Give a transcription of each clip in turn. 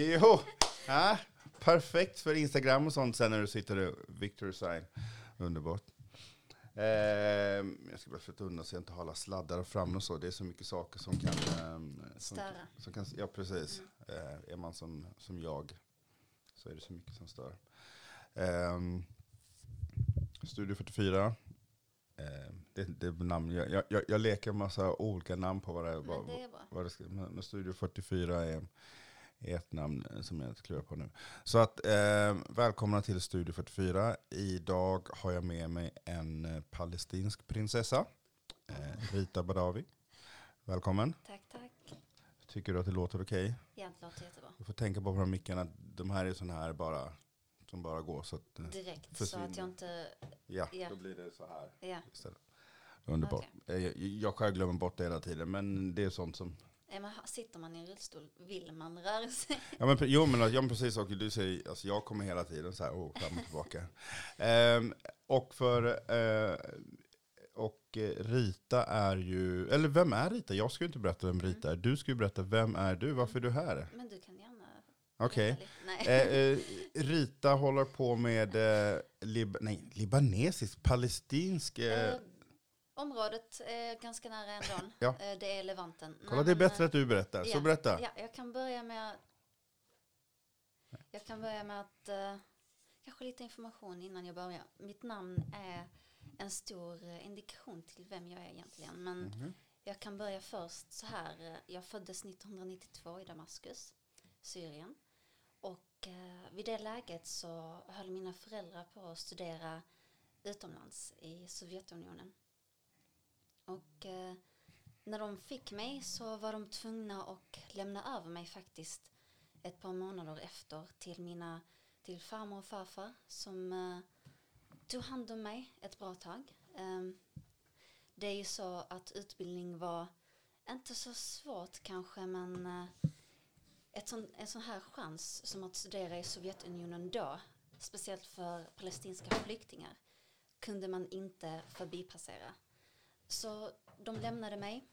Jo, ja, perfekt för Instagram och sånt sen när du sitter och Victor sign. Underbart. Eh, jag ska bara flytta undan så jag inte har alla sladdar fram och så. Det är så mycket saker som kan... Eh, som, Störa. som kan ja, precis. Eh, är man som, som jag så är det så mycket som stör. Eh, Studio 44. Eh, det, det är namn. Jag, jag, jag, jag leker massa olika namn på vad det, vad, Men det är vad det ska, men Studio 44 är, är ett namn som jag inte klurar på nu. Så att, eh, välkomna till Studio 44. Idag har jag med mig en eh, palestinsk prinsessa, eh, Rita Badawi. Välkommen. Tack, tack. Tycker du att det låter okej? Ja, det låter jättebra. Du får tänka på de här mickarna, de här är sådana här bara, som bara går. Så att, eh, Direkt, så Försvinner. att jag inte... ja, Ja. då blir det så här Ja. istället. Underbart. Eh, Jag, jag själv glömmer bort det hela tiden, men det är sånt som Ha- sitter man i en rullstol vill man röra sig. Ja men, jo men, ja, men precis, och du säger, alltså jag kommer hela tiden så här, oh, fram och tillbaka. Ehm, och för, eh, och eh, Rita är ju, eller vem är Rita? Jag ska ju inte berätta vem Rita är, du ska ju berätta, vem är du, varför är du här? Men du kan gärna... Okej. Nej. Eh, eh, Rita håller på med eh, lib nej, libanesisk, palestinsk, eh, Eh, området är ganska nära ändå. Ja. Eh, det är Levanten. kolla Nej, det är bättre att du berättar, ja, så berätta. Ja, jag kan börja med... Jag kan börja med att... eh, kanske lite information innan jag börjar. Mitt namn är en stor eh, indikation till vem jag är egentligen. Men Mhm. jag kan börja först så här. eh, Jag föddes 1992 i Damaskus, Syrien. Och eh, vid det läget så höll mina föräldrar på att studera utomlands i Sovjetunionen. Och eh, när de fick mig så var de tvungna att lämna över mig faktiskt ett par månader efter till mina till farmor och farfar som eh, tog hand om mig ett bra tag. Eh, det är ju så att utbildning var inte så svårt kanske men eh, ett sån, en sån här chans som att studera i Sovjetunionen då, speciellt för palestinska flyktingar, kunde man inte förbipassera. Så de lämnade mig,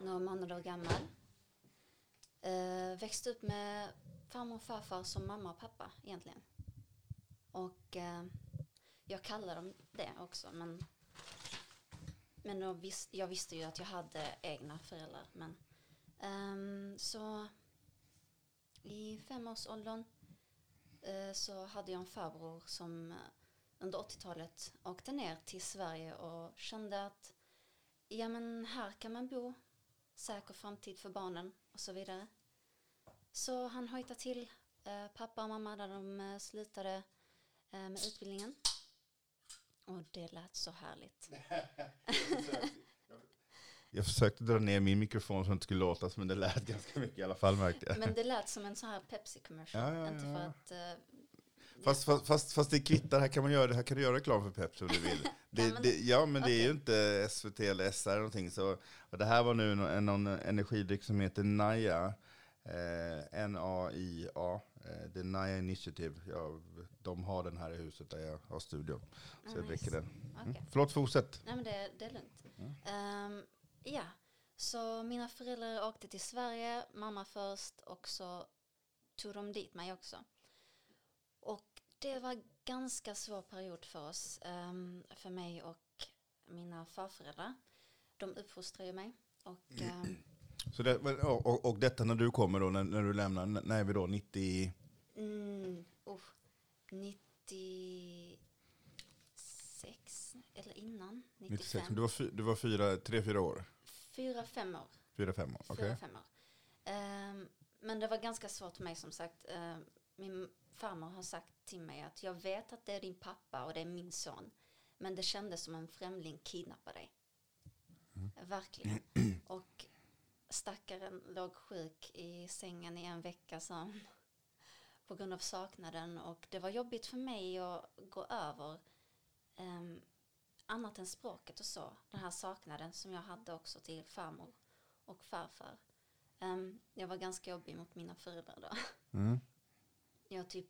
några månader gammal. Eh, växte upp med farmor och farfar som mamma och pappa egentligen. Och eh, jag kallar dem det också, men, men jag, vis, jag visste ju att jag hade egna föräldrar. Men, ehm, så i femårsåldern eh, så hade jag en farbror som under 80-talet åkte ner till Sverige och kände att ja men här kan man bo, säker framtid för barnen och så vidare. Så han hojtade till eh, pappa och mamma där de eh, slutade eh, med utbildningen. Och det lät så härligt. Jag försökte dra ner min mikrofon så det inte skulle låtas, men det lät ganska mycket i alla fall märkte jag. Men det lät som en sån här Pepsi-commercial. Ja, ja, Inte ja. för att... eh, Fast, fast, fast, fast det kvittar, här kan man göra det, här kan du göra reklam för Pepsi om du vill. Det, det, ja, men det är ju inte SVT eller SR eller någonting. Så, och det här var nu någon, någon energidryck som heter Naya, eh, N-A-I-A, eh, The Naya Initiative. Ja, de har den här i huset där jag har studion. Så Ah, jag dricker nice. den. Mm. okej. Förlåt, fortsätt. Nej men det, det är lugnt. Ehm, ja, så mina föräldrar åkte till Sverige, mamma först och så tog de dit mig också. Det var ganska svår period för oss, ehm, för mig och mina farföräldrar. De uppfostrade mig och ehm, Så det, och, och, detta när du kommer då, när, när du lämnar, när är vi då? 90? mm, oh, 96 eller innan, 95, 96? Du var, du var fyra, tre, fyra år? fyra, fem år. Fyra, fem år? Okej. Fyra, fem år. Ehm, men det var ganska svårt för mig som sagt. Ehm, min farmor har sagt till mig att jag vet att det är din pappa och det är min son. Men det kändes som en främling kidnappade dig. Verkligen. Och stackaren låg sjuk i sängen i en vecka som på grund av saknaden och det var jobbigt för mig att gå över ehm, annat än språket och så. Den här saknaden som jag hade också till farmor och farfar. Ehm, jag var ganska jobbig mot mina föräldrar då. Mm. Jag typ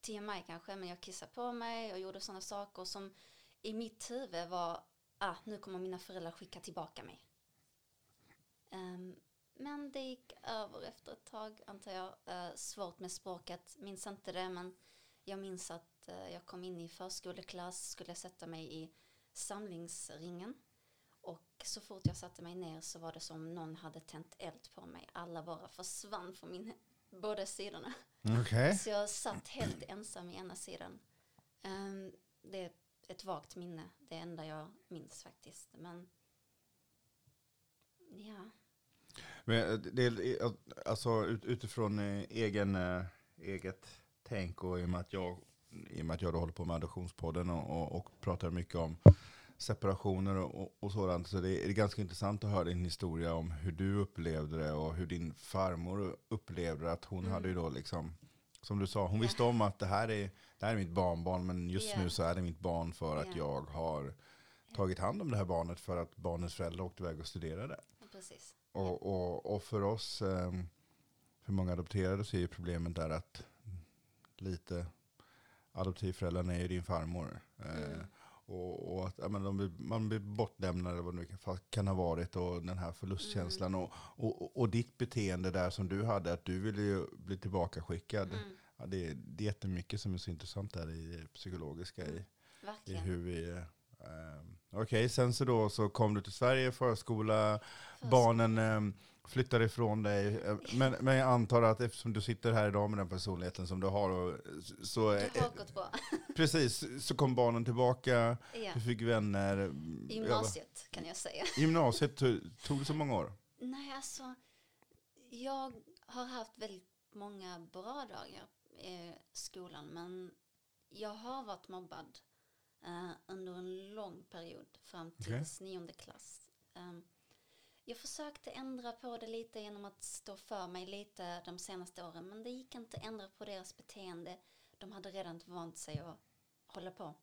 TMI kanske, men jag kissade på mig och gjorde sådana saker som i mitt huvud var, ah, nu kommer mina föräldrar skicka tillbaka mig. Um, men det gick över efter ett tag, antar jag. Uh, svårt med språket, minns inte det, men jag minns att uh, jag kom in i förskoleklass, skulle sätta mig i samlingsringen. Och så fort jag satte mig ner så var det som någon hade tänt eld på mig. Alla bara försvann från min, båda sidorna. Okej. Så jag satt helt ensam i ena sidan. Ehm, det är ett vagt minne, det enda jag minns faktiskt. Men ja, Men eh, det är, eh, alltså ut- utifrån eh, egen, eget tänk och i och med att jag, i och med att jag då håller på med Adoptionspodden och, och, och pratar mycket om separationer och, och, sådant. Så det är, det är ganska intressant att höra din historia om hur du upplevde det och hur din farmor upplevde det. Att hon Mm. hade ju då liksom, som du sa, hon visste om att det här är, det här är mitt barnbarn men just Ja. nu så är det mitt barn för att Ja. jag har tagit hand om det här barnet för att barnets föräldrar åkte iväg och studerade. precis. Och, och, och för oss, eh, för många adopterade, så är ju problemet där att lite adoptivföräldrarna är ju din farmor. Eh, Mm. Och, och att ja, men blir, man blir bortlämnad eller vad det nu kan, ha varit. Och den här förlustkänslan. Mm. Och, och, och ditt beteende där som du hade, att du ville ju bli tillbakaskickad. Mm, Ja, det, är, det är jättemycket som är så intressant där i det psykologiska. I, i hur vi... Eh, Okej, sen så då så kom du till Sverige, förskola, Först- barnen eh, flyttar ifrån dig. Men, men jag antar att eftersom du sitter här idag med den personligheten som du har, och, så, eh, har gått bra. precis, så kom barnen tillbaka, Ja. du fick vänner. Gymnasiet kan jag säga. Gymnasiet tog, det så många år? Nej, alltså. Jag har haft väldigt många bra dagar i skolan. Men jag har varit mobbad eh, under en lång period. Fram till nionde klass. Ehm, jag försökte ändra på det lite genom att stå för mig lite de senaste åren. Men det gick inte att ändra på deras beteende. De hade redan vant sig att hålla på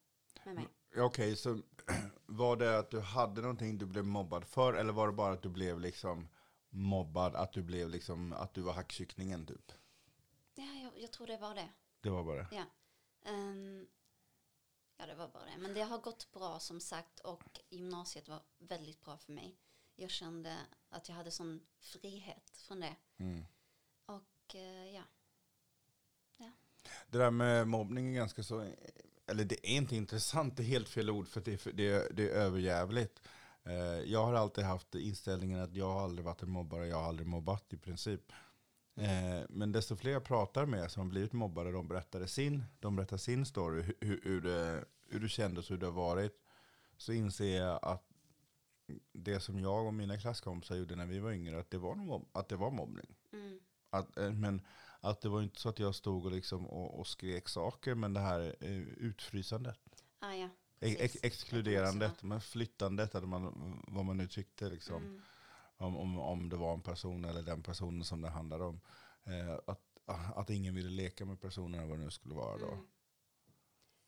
med mig. Okej, så var det att du hade någonting du blev mobbad för, eller var det bara att du blev liksom mobbad, att du blev liksom, att du var hackkycklingen typ? Ja, jag, jag tror det var det. Det var bara det? Ja. Ehm, ja, det var bara det. Men det har gått bra som sagt och gymnasiet var väldigt bra för mig. Jag kände att jag hade sån frihet från det. Mm. Och eh, ja, Det där med mobbning är ganska så, eller det är inte intressant, det är helt fel ord för det är, det är, det är överjävligt. Eh, Jag har alltid haft inställningen att jag har aldrig varit en mobbare, jag har aldrig mobbat i princip. Eh, Men desto fler jag pratar med som har blivit mobbare, de berättar sin, de berättar sin story, hur, hur, det, hur det kändes, hur det har varit. Så inser jag att det som jag och mina klasskompisar gjorde när vi var yngre, att det var, mobb- att det var mobbning. mm, Att, eh, men att det var inte så att jag stod och, liksom och, och skrek saker, men det här eh, utfrysandet. ah, ja. Ex exkluderandet, men flyttandet, eller man, vad man nu tyckte. Liksom, Mm, om, om, om det var en person eller den personen som det handlade om. Eh, att, att ingen ville leka med personen eller vad det nu skulle vara. Då. mm.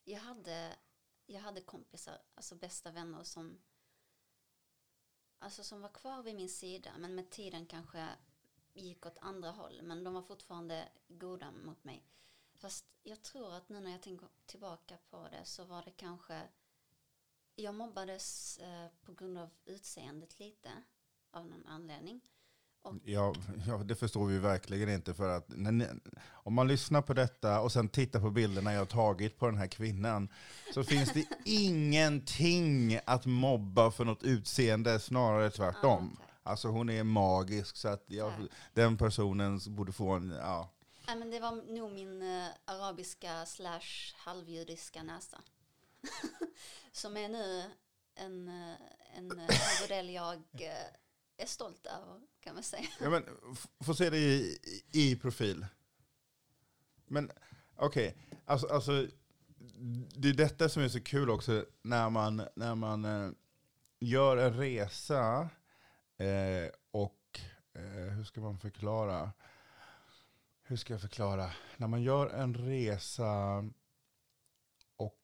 Jag, hade, jag hade kompisar, alltså bästa vänner som alltså som var kvar vid min sida men med tiden kanske gick åt andra håll men de var fortfarande goda mot mig. Fast jag tror att nu när jag tänker tillbaka på det så var det kanske jag mobbades eh, på grund av utseendet lite av någon anledning. Ja, ja, det förstår vi verkligen inte. För att ni, om man lyssnar på detta och sen tittar på bilderna jag tagit på den här kvinnan så finns det ingenting att mobba för något utseende, snarare tvärtom. Ja. Alltså hon är magisk så att jag, den personen borde få en, ja. Nej, men det var nog min eh, arabiska slash halvjudiska näsa. Som är nu en, eh, en eh, modell jag eh, är stolt över kan man säga. ja men, få se det i, i, i profil. Men okej, alltså, alltså det är detta som är så kul också när man, när man eh, gör en resa eh, och eh, hur ska man förklara? Hur ska jag förklara? När man gör en resa och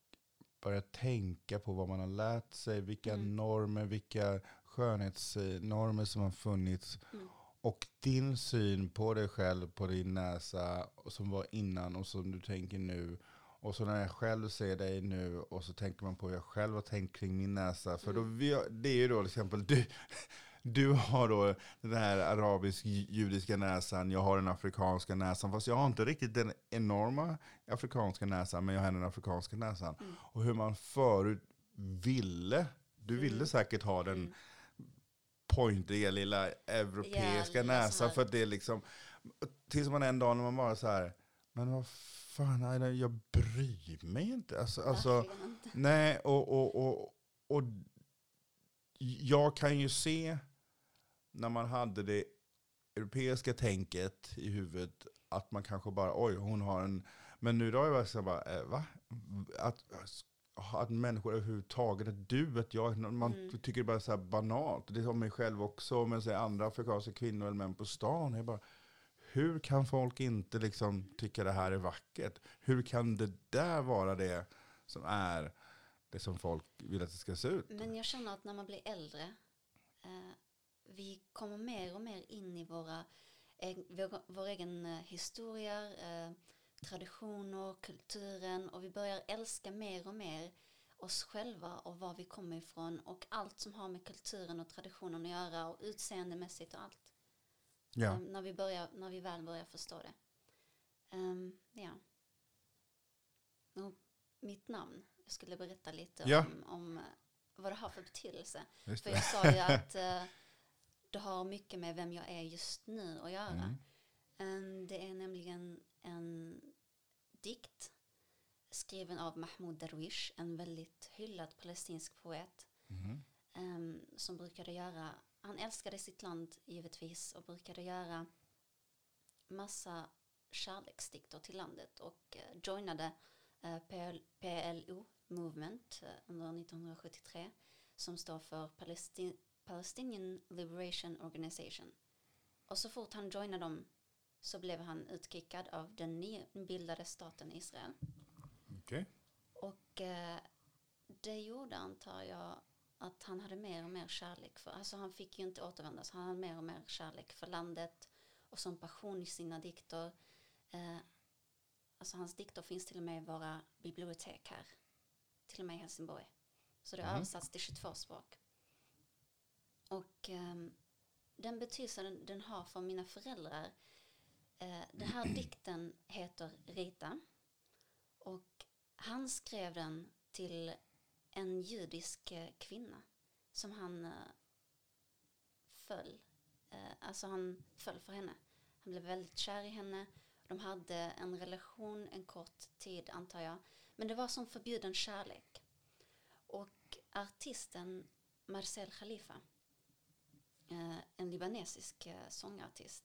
börjar tänka på vad man har lärt sig, vilka Mm. normer, vilka skönhetsnormer som har funnits Mm. och din syn på dig själv, på din näsa, som var innan och som du tänker nu. Och så när jag själv ser dig nu och så tänker man på hur jag själv har tänkt kring min näsa. För då, Mm. vi, det är ju då till exempel, du, du har då den här arabisk-judiska näsan, jag har den afrikanska näsan, fast jag har inte riktigt den enorma afrikanska näsan, men jag har den afrikanska näsan. Mm. Och hur man förut ville, du ville Mm. säkert ha den Mm. Pointiga lilla europeiska sån här- för att det är liksom, tills man en dag när man bara så här, men vad fan, jag bryr mig inte. Alltså, alltså inte. Nej, och, och, och, och jag kan ju se när man hade det europeiska tänket i huvudet att man kanske bara, oj, hon har en... Men nu då är jag verkligen bara, eh, va? Att, att människor överhuvudtaget, att du, att jag, man Mm. tycker det är bara så här banalt. Det är om mig själv också, men så är andra afrikanska kvinnor eller män på stan. Jag bara, hur kan folk inte liksom tycka det här är vackert? Hur kan det där vara det som är det som folk vill att det ska se ut? Men jag känner att när man blir äldre, eh, vi kommer mer och mer in i våra, eg- vår, vår egen eh, historia, eh, traditioner, kulturen och vi börjar älska mer och mer oss själva och var vi kommer ifrån och allt som har med kulturen och traditionen att göra och utseendemässigt och allt. Ja. Eh, när, vi börjar, när vi väl börjar förstå det. Ehm, ja. Och mitt namn, jag skulle berätta lite Ja. om, om eh, vad det har för betydelse. Just För jag sa ju att eh, det har mycket med vem jag är just nu att göra. Mm. Ehm, det är nämligen en dikt skriven av Mahmoud Darwish, en väldigt hyllad palestinsk poet Mhm. ehm, som brukade göra, han älskade sitt land givetvis och brukade göra massa kärleksdikter till landet och eh, joinade eh, PL, PLO Movement eh, under 1973 som står för Palestin, Palestinian Liberation Organization. Och så fort han joinade dem så blev han utkickad av den nybildade staten Israel. Okej. Och eh, det gjorde, antar jag, att han hade mer och mer kärlek för, alltså han fick ju inte återvända, så han hade mer och mer kärlek för landet och som passion i sina dikter. Eh, alltså hans dikter finns till och med i våra bibliotek här, till och med i Helsingborg. Så det har Mhm. översatts till 22 språk. Och ehm, den betydelsen den har för mina föräldrar, eh, den här dikten heter Rita. Och han skrev den till en judisk eh, kvinna som han eh, föll. Eh, alltså han föll för henne. Han blev väldigt kär i henne. De hade en relation en kort tid antar jag. Men det var som förbjuden kärlek. Och artisten Marcel Khalifa, eh, en libanesisk eh, sångartist,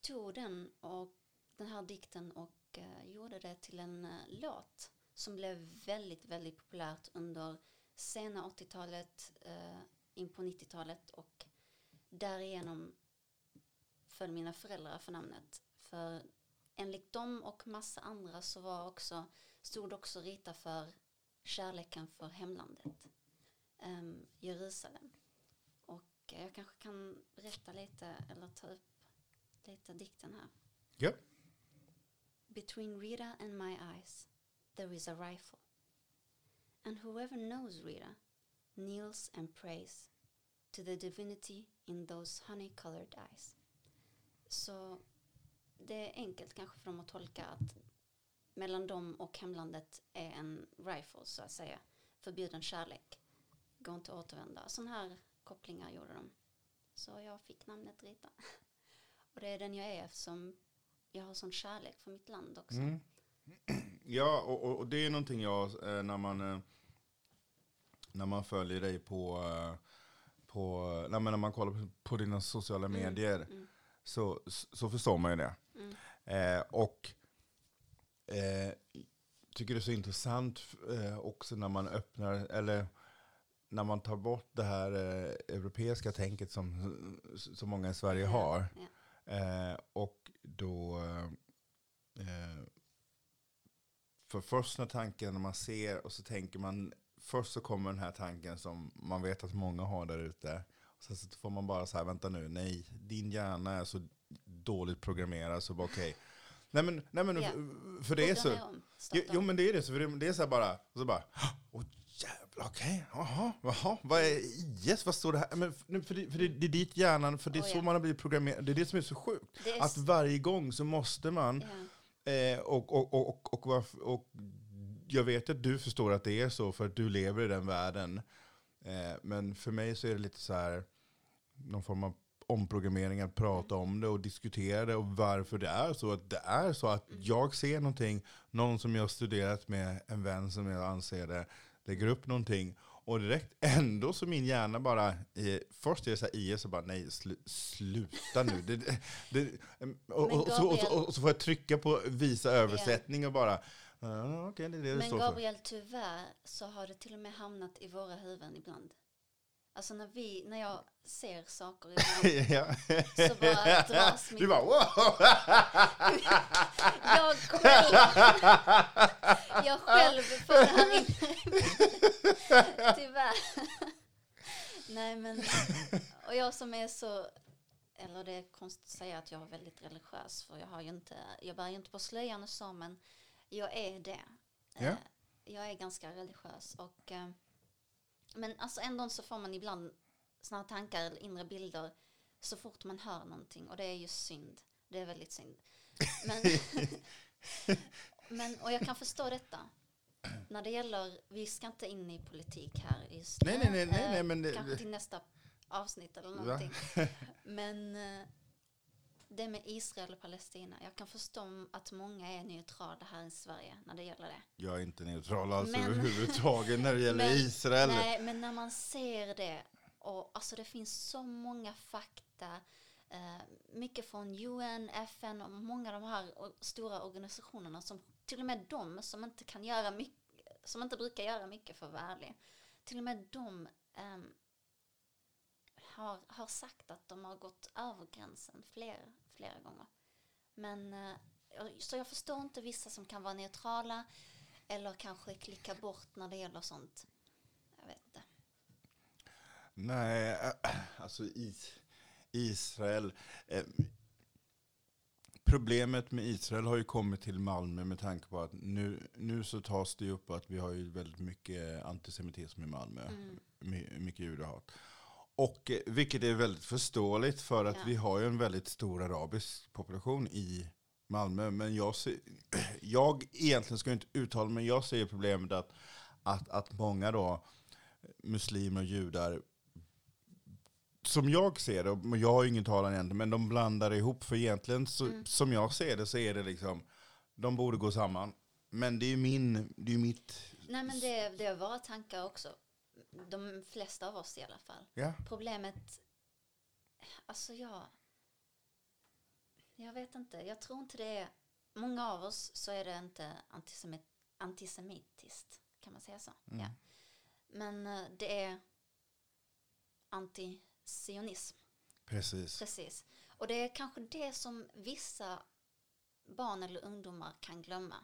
tog den och den här dikten och eh, gjorde det till en eh, låt som blev väldigt, väldigt populärt under sena 80-talet, eh, in på 90-talet och därigenom föll mina föräldrar för namnet. För enligt dem och massa andra så var också, stod också Rita för kärleken för hemlandet, um, Jerusalem. Och eh, jag kanske kan berätta lite eller ta upp lite dikten här. Ja. Between Rita and my eyes there is a rifle. And whoever knows Rita kneels and prays to the divinity in those honey-colored eyes. Så det är enkelt kanske för dem att tolka att mellan dem och hemlandet är en rifle så att säga. Förbjuden kärlek. Går inte att återvända. Sådana här kopplingar gjorde de. Så jag fick namnet Rita. Och det är den jag är eftersom jag har sån kärlek för mitt land också. Mm. Ja, och, och, det är någonting jag, eh, när man, eh, när man följer dig på, eh, på nej, när man kollar på, på dina sociala Mm, medier, mm, så, så förstår man ju det. mm, Eh, och eh, tycker det är så intressant eh, också när man öppnar, eller när man tar bort det här eh, europeiska tänket som, som många i Sverige har. ja. Eh, och då, eh, för först när tanken, när man ser och så tänker man, först så kommer den här tanken som man vet att många har där ute. Sen så får man bara så här, vänta nu, nej, din hjärna är så dåligt programmerad så bara okej. Nej men, nej men Ja. för- det är så. Jo, jo men det är det, så för det, det är så här bara, och så bara, åh jävlar. Okej, jaha, jaha, vad är IS? Vad står det här? Men, för, det, för det, det är dit hjärnan, för det är Oh, så ja. man har blivit programmerad. Det är det som är så sjukt. Är Att varje gång så måste man, ja. eh, och, och, och, och, och, och jag vet att du förstår att det är så för att du lever i den världen. Eh, men för mig så är det lite så här, någon form av omprogrammering att prata om det och diskutera det och varför det är så. Att det är så att jag ser någonting, någon som jag har studerat med, en vän som jag anser det, lägger upp någonting. Och direkt ändå så min hjärna bara, eh, först är det så här IS och bara nej, slu, sluta nu. Det, det, det, och, och, så, och, så, och så får jag trycka på visa översättning och bara, ja, okej det är det Men Gabriel, tyvärr så har det till och med hamnat i våra huvuden ibland. Alltså när, vi, när jag ser saker ibland för. ja. så bara dras Du min... bara wow! Jag själv, jag själv får det här inne. Tyvärr. Nej men, och jag som är så, eller det är konstigt att säga att jag är väldigt religiös för jag har ju inte, jag bär ju inte på slöjan och så men jag är det. Ja. Eh, Jag är ganska religiös och eh, men alltså ändå så får man ibland här tankar eller inre bilder så fort man hör någonting och det är ju synd. Det är väldigt synd. Men, men, och jag kan förstå detta. När det gäller, vi ska inte in i politik här just Nej, nu. nej, nej, nej, Eh, nej, men det- Kanske till nästa avsnitt eller Va? någonting. Men eh, det med Israel och Palestina, jag kan förstå att många är neutrala här i Sverige när det gäller det. Jag är inte neutral alls Men- överhuvudtaget när det gäller Men- Israel. Nej, men när man ser det, och alltså det finns så många fakta, eh, mycket från UN, FN och många av de här stora organisationerna som till och med de som inte kan göra mycket, som inte brukar göra mycket för att vara ärlig, till och med de ehm, har, har sagt att de har gått över gränsen flera, flera gånger. Men eh, så jag förstår inte vissa som kan vara neutrala eller kanske klicka bort när det gäller sånt. Jag vet inte. Nej, äh, alltså is, Israel. Eh, problemet med Israel har ju kommit till Malmö med tanke på att nu, nu så tas det upp att vi har ju väldigt mycket antisemitism i Malmö. Mm. My, mycket judehat. Och eh, vilket är väldigt förståeligt för att Ja. vi har ju en väldigt stor arabisk population i Malmö. Men jag, ser, jag egentligen ska inte uttala mig, jag ser problemet att, att, att många då muslimer och judar som jag ser det, och jag har ju ingen talan egentligen, men de blandar ihop. För egentligen, så, Mm. som jag ser det, så är det liksom, de borde gå samman. Men det är ju min, det är ju mitt, Nej men det, det våra tankar också. De flesta av oss i alla fall. ja. Problemet, alltså jag, jag vet inte. Jag tror inte det är, många av oss så är det inte antisemit, antisemitiskt. Kan man säga så? Mm. Ja. Men eh, det är antisionism. Precis. Precis. Och det är kanske det som vissa barn eller ungdomar kan glömma.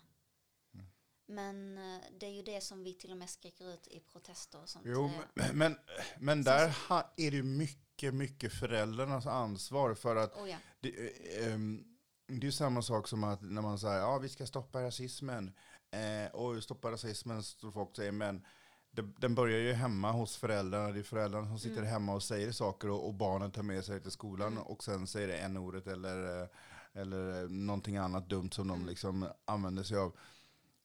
Men eh, det är ju det som vi till och med skriker ut i protester och sånt. Jo, Eh, men, men, men där ha, är det ju mycket, mycket föräldrarnas ansvar. För att Oh ja. det, eh, ehm, det är samma sak som att när man säger ja vi ska stoppa rasismen. Eh, och stoppa rasismen så folk säger men den börjar ju hemma hos föräldrarna. Det är föräldrarna som sitter Mm. hemma och säger saker och, och barnen tar med sig till skolan Mm. och sen säger det en ordet eller, eh, eller någonting annat dumt som de Mm. liksom använder sig av.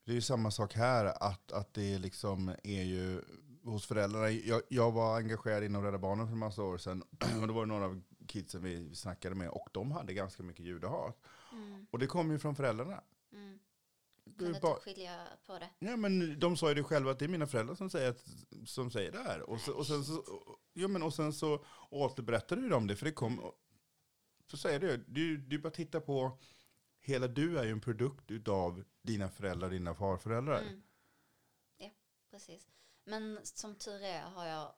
Det är ju samma sak här, att, att det liksom är ju hos föräldrarna. Jag, jag var engagerad inom Rädda Barnen för en massa år sedan. Och då var det några av kidsen vi snackade med och de hade ganska mycket judehat. Mm, Och det kom ju från föräldrarna. mm. Det Kunde bara- inte skilja på det. Ja, men de sa ju det själva att det är mina föräldrar som säger, att, som säger det här. Och, så, och, sen, så, ja, men, och sen så återberättade ju de det, för det kom... Så säger du, du, du bara titta på, hela du är ju en produkt utav dina föräldrar, dina farföräldrar. Mm. Ja, precis. Men som tur är har jag,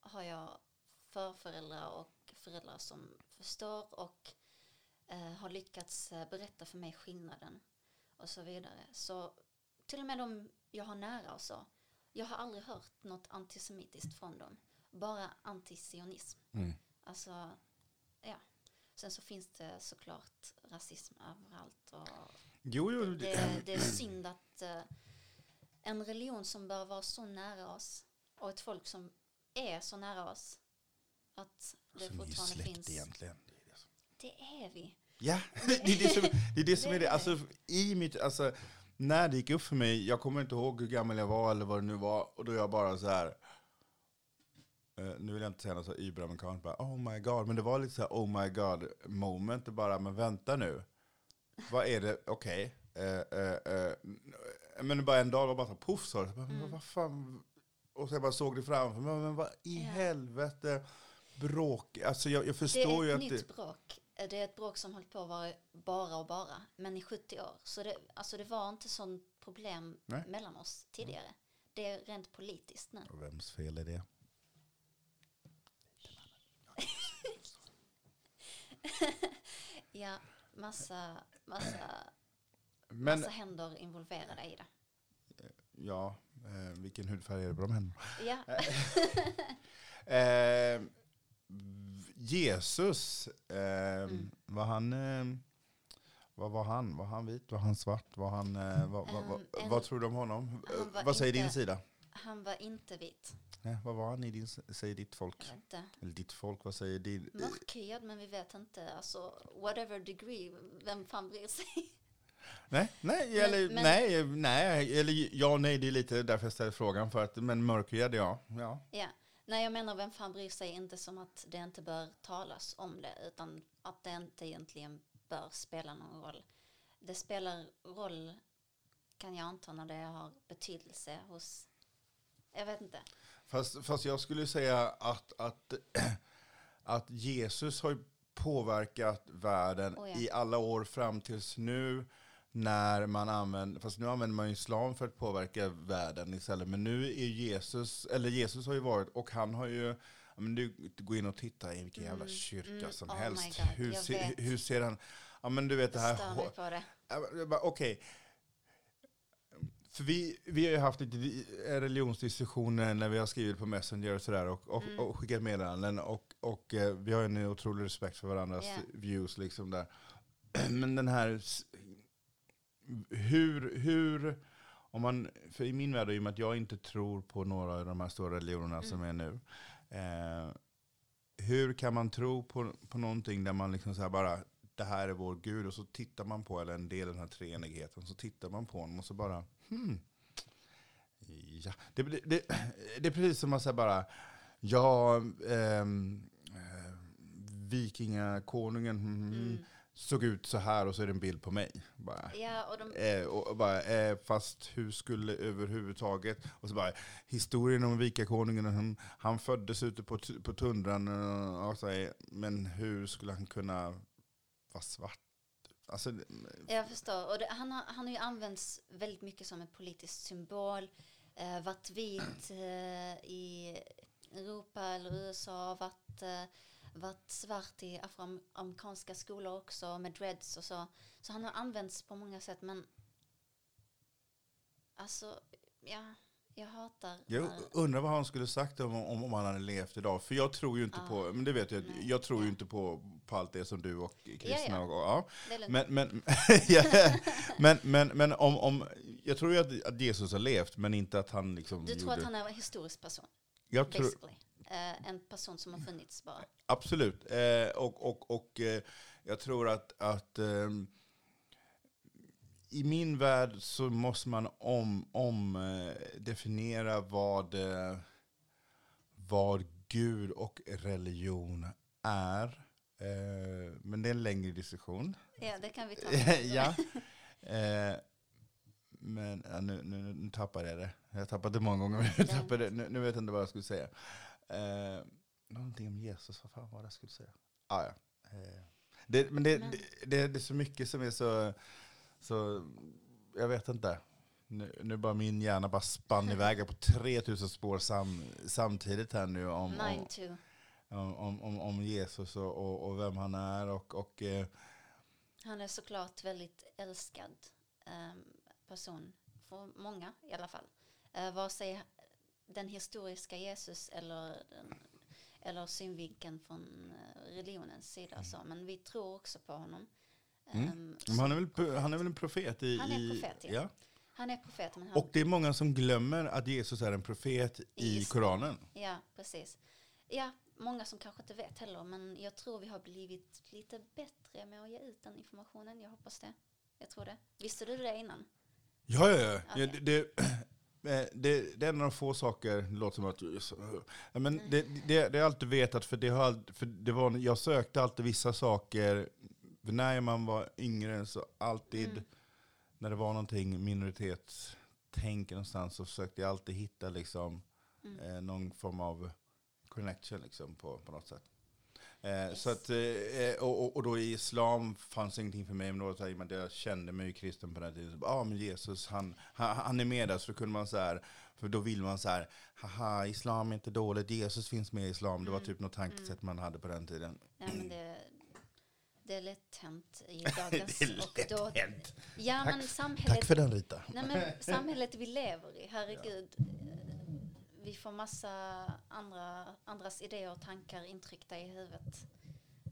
har jag förföräldrar och föräldrar som förstår och eh, har lyckats eh, berätta för mig skillnaden och så vidare. Så till och med de jag har nära och så. Jag har aldrig hört något antisemitiskt från dem. Bara antisionism. Mm. Alltså, ja. Sen så finns det såklart rasism överallt. Och Jo, jo. det, det, det är synd att eh, en religion som bör vara så nära oss Och ett folk som är så nära oss. Att det Alltså, ni är fortfarande släkt finns. egentligen. Det är som- vi. Ja, det är det som, det är, det som är det. Alltså, i mitt, alltså, när det gick upp för mig, jag kommer inte ihåg hur gammal jag var eller vad det nu var, och då jag bara så här, eh, nu vill jag inte säga något så überamerikanskt, bara oh my god, men det var lite så här oh my god moment, det bara, men vänta nu, vad är det, okej, eh, eh, eh, men bara en dag det var bara så poff bara, men Mm. vad fan, och så jag bara såg det framför mig, men vad i Ja. helvete, bråk, alltså jag, jag Det förstår är ju ett att nytt det, bråk. Det är ett bråk som hållit på att vara bara och bara. Men i 70 år. Så det, alltså det var inte sånt problem Nej. mellan oss tidigare. Det är rent politiskt nu. Och vems fel är det? Ja, massa, massa, Men, massa händer involverade i det. ja, eh, vilken hudfärg är det på de händerna? Ja, Eh, Jesus, eh, Mm. var han... Eh, vad var han? Var han vit? Var han svart? Var han, eh, vad, vad, vad, Um, en- vad tror du om honom? Eh, vad säger din inte- sida? han var inte vit. Nej, vad var han i din, säger ditt folk? Inte. Eller ditt folk, vad säger din? Mörkhyad, men vi vet inte. Alltså, whatever degree, vem fan bryr sig? Nej, nej, Men- eller men- nej, nej, eller ja, nej, det är lite därför jag ställer frågan. För att, men mörkhyad, ja. ja. Ja. Nej, jag menar vem fan bryr sig inte som att det inte bör talas om det, utan att det inte egentligen bör spela någon roll. Det spelar roll, kan jag anta, när det har betydelse hos, jag vet inte. Fast, fast jag skulle säga att, att, att Jesus har påverkat världen Oh ja. i alla år fram tills nu. När man använder, fast nu använder man ju islam för att påverka världen istället. Men nu är Jesus, eller Jesus har ju varit, och han har ju, men du, går in och tittar i vilken jävla Mm, kyrka mm, som oh helst. God, hur, vet. hur ser han, ja men du vet det här, stör mig på det. Ja, men jag bara, Okej. För vi, vi har ju haft lite di- religionsdiskussioner när vi har skrivit på Messenger och sådär och, och, Mm. och skickat meddelanden. Och, och eh, vi har ju en otrolig respekt för varandras Ja. views liksom där. Men den här, hur, hur, om man, för i min värld, i och med att jag inte tror på några av de här stora religionerna som är nu. Eh, hur kan man tro på, på någonting där man liksom så bara, det här är vår Gud, och så tittar man på, eller en del av den här treenigheten, så tittar man på honom och så bara, hmm. Ja, det, det, det, är precis som att säga bara, ja, eh, vikingakonungen hmm, Mm. såg ut så här och så är det en bild på mig. Bara, Ja, och de, Eh, och bara, eh, fast hur skulle överhuvudtaget, och så bara, historien om vikakonungen, han, han föddes ute på, på tundran, och så, men hur skulle han kunna vara svart? Alltså, jag förstår. Och det, han, har, han har ju använts väldigt mycket som en politisk symbol. Eh, varit vit eh, i Europa eller USA, varit, eh, varit svart i afroamerikanska skolor också med dreads och så. Så han har använts på många sätt men alltså, ja, jag hatar jag undrar vad han skulle sagt om, om, om han hade levt idag. För jag tror ju inte Ah, på, men det vet jag, nej, jag tror ju inte på, på allt det som du och kristna Ja, ja. och, ja. Men, men, men, men, men om, om, jag tror ju att, att Jesus har levt, men inte att han liksom du tror gjorde... att han är en historisk person, jag tror. Eh, en person som har funnits bara. Absolut. Eh, och och, och eh, jag tror att, att eh, i min värld så måste man om, om eh, definiera vad, eh, vad Gud och religion är. Eh, men det är en längre diskussion. Ja, det kan vi ta. ja. Men ja, nu, nu, nu tappade jag det. Jag har tappat det många gånger. Jag tappade, nu, nu vet jag inte vad jag skulle säga. Eh, någonting om Jesus, vad fan var det jag skulle säga? Ah, ja. det, men det, det, det, det är så mycket som är så, så jag vet inte. Nu, nu bara min hjärna bara spann iväg på 3000 spår sam, samtidigt här nu om, Mine om, too. om, om, om Jesus och, och, och vem han är. Och, och, eh, Han är såklart väldigt älskad ehm, person för många i alla fall. Uh, vare sig den historiska Jesus eller, den, eller synvinkeln från eh, religionens sida. Så. Men vi tror också på honom. Mm. Ehm, han, är väl, han är väl en profet? I, Han är profet, ja. ja. Han är profet, men han... Och det är många som glömmer att Jesus är en profet i Islam. Koranen. Ja, precis. Ja, många som kanske inte vet heller, men jag tror vi har blivit lite bättre med att ge ut den informationen. Jag hoppas det. Jag tror det. Visste du det innan? Ja, ja, ja. Okej. ja det, det, eh, det, det är en av de få saker, det låter som att men Mm. det, det, det har jag alltid vetat, för, det har, för det var, jag sökte alltid vissa saker, för när man var yngre så alltid, Mm. när det var någonting minoritetstänk någonstans så försökte jag alltid hitta liksom, Mm. eh, någon form av connection liksom, på, på något sätt. Eh, Yes. så att, eh, och, och- då i islam fanns ingenting för mig, men då så här, jag kände mig kristen på den tiden. Ja, ah, men Jesus, han, han, han är med där, så då kunde man så här, för då vill man så här, haha, islam är inte dåligt, Jesus finns med i islam. Det var Mm. typ något tankesätt man hade på den tiden. Ja, men det, det är lätt hänt i dagens... det är och lätt då, hänt. Ja, Tack- men samhället... Tack för den Rita. Nej, men samhället vi lever i, herregud. eh, Vi får massa andra, andras idéer och tankar intryckta i huvudet.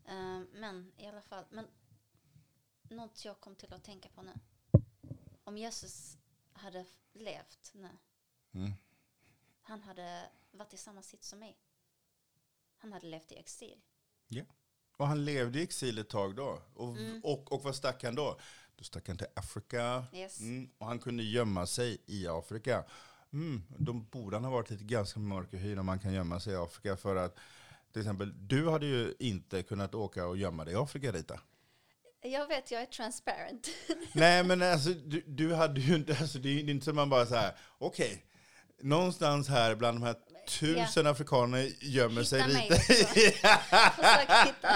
Eh, Men i alla fall, men något jag kom till att tänka på nu. Om Jesus hade levt nu, Mm. han hade varit i samma sits som mig. Han hade levt i exil. Och han levde i exil ett tag då. Och, Mm. och, och vad stack han då? Då stack han till Afrika. Yes. Mm, och han kunde gömma sig i Afrika. Mm, då borde han ha varit lite ganska mörk i hyn om man kan gömma sig i Afrika. För att till exempel, du hade ju inte kunnat åka och gömma dig i Afrika Rita. Jag vet, jag är transparent. Nej men alltså du, du hade ju inte, alltså, det är inte som man bara så här, okej. Någonstans här bland de här tusen afrikaner gömmer Hitta sig mig. Försök hitta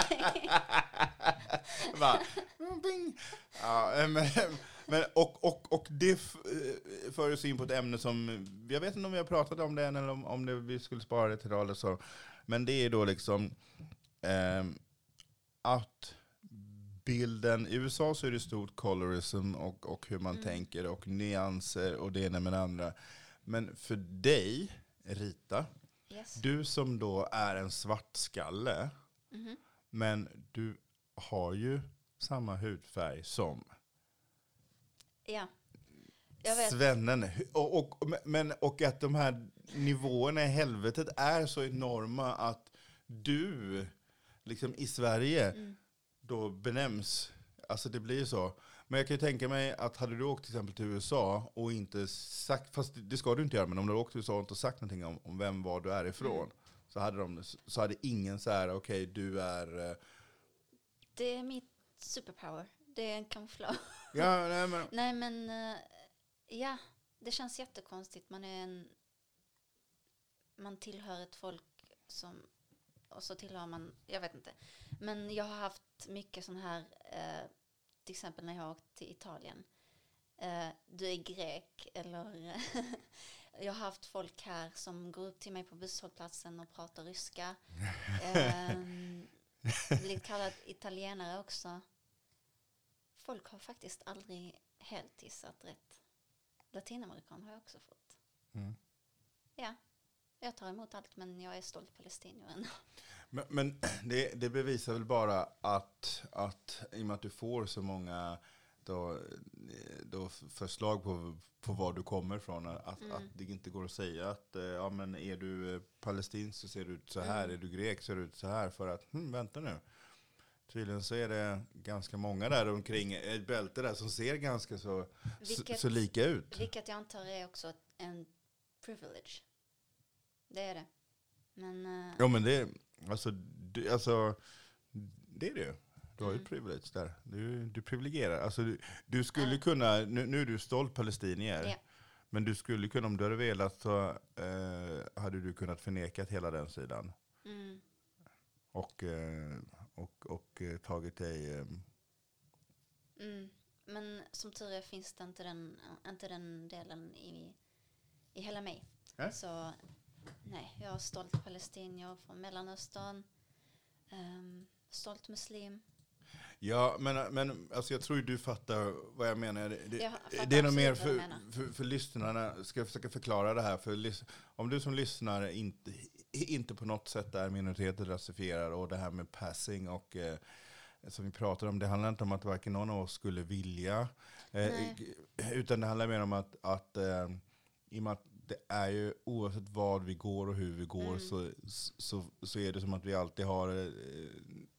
mig. Mm. Ja, eh, men, men, och, och, och det eh, för oss in på ett ämne som, jag vet inte om vi har pratat om det än eller om, om det, vi skulle spara det till eller så. Men det är då liksom ehm, att bilden, i USA så är det stort colorism och, och hur man Mm. tänker och nyanser och det ena med det andra. Men för dig, Rita, Yes. du som då är en svartskalle, Mhm. men du har ju samma hudfärg som Ja. Jag vet. svennen. Och, och, men, och att de här nivåerna i helvetet är så enorma att du, liksom i Sverige, Mm. då benämns, alltså det blir så. Men jag kan ju tänka mig att hade du åkt till exempel till USA och inte sagt, fast det ska du inte göra, men om du hade åkt till USA och inte sagt någonting om, om vem var du är ifrån, Mm. så, hade de, så hade ingen så här, okej du är, eh, Det är mitt superpower. Det är en kamouflage. ja nej men, Nej men, eh, ja. Det känns jättekonstigt. Man är en... Man tillhör ett folk som... Och så tillhör man... Jag vet inte. Men jag har haft mycket sån här... Eh, till exempel när jag har åkt till Italien. Eh, du är grek eller... jag har haft folk här som går upp till mig på busshållplatsen och pratar ryska. Ehm, blivit kallad italienare också. Folk har faktiskt aldrig helt gissat rätt. Latinamerikan har jag också fått. Mm. Ja, jag tar emot allt men jag är stolt palestinier ändå. Men, men det, det bevisar väl bara att, att i och med att du får så många då, då förslag på, på var du kommer ifrån, att, Mm. att det inte går att säga att eh, ja, men är du eh, palestinsk så ser du ut så här, Mm. är du grek så ser du ut så här. För att, hm, vänta nu. Tydligen så är det ganska många där omkring ett bälte där som ser ganska så, Vilket, så lika ut. vilket jag antar är också en privilege. Det är det. Men eh, Ja men det, alltså, du, alltså, det är ju. Du har ju Mm. privilege där. Du, du privilegierar. Alltså, du, du skulle Ja. kunna, nu, nu är du stolt palestinier. Ja. Men du skulle kunna, om du hade velat så eh, hade du kunnat förneka hela den sidan. mm, Och, eh, och, och eh, tagit dig... Eh, mm, men som tur är finns det inte den, inte den delen i, i hela mig. Nej. Så nej, jag är stolt palestinier från Mellanöstern. Ehm, stolt muslim. ja, men, men alltså, jag tror du fattar vad jag menar. Det, Jag det är nog mer för, för, för lyssnarna. Ska jag försöka förklara det här. För, om du som lyssnar inte, inte på något sätt är minoritet eller rasifierad och det här med passing och eh, som vi pratar om, det handlar inte om att varken någon av oss skulle vilja Eh, utan det handlar mer om att, att eh, i och med att det är ju oavsett vad vi går och hur vi går Mm. så, så, så är det som att vi alltid har eh,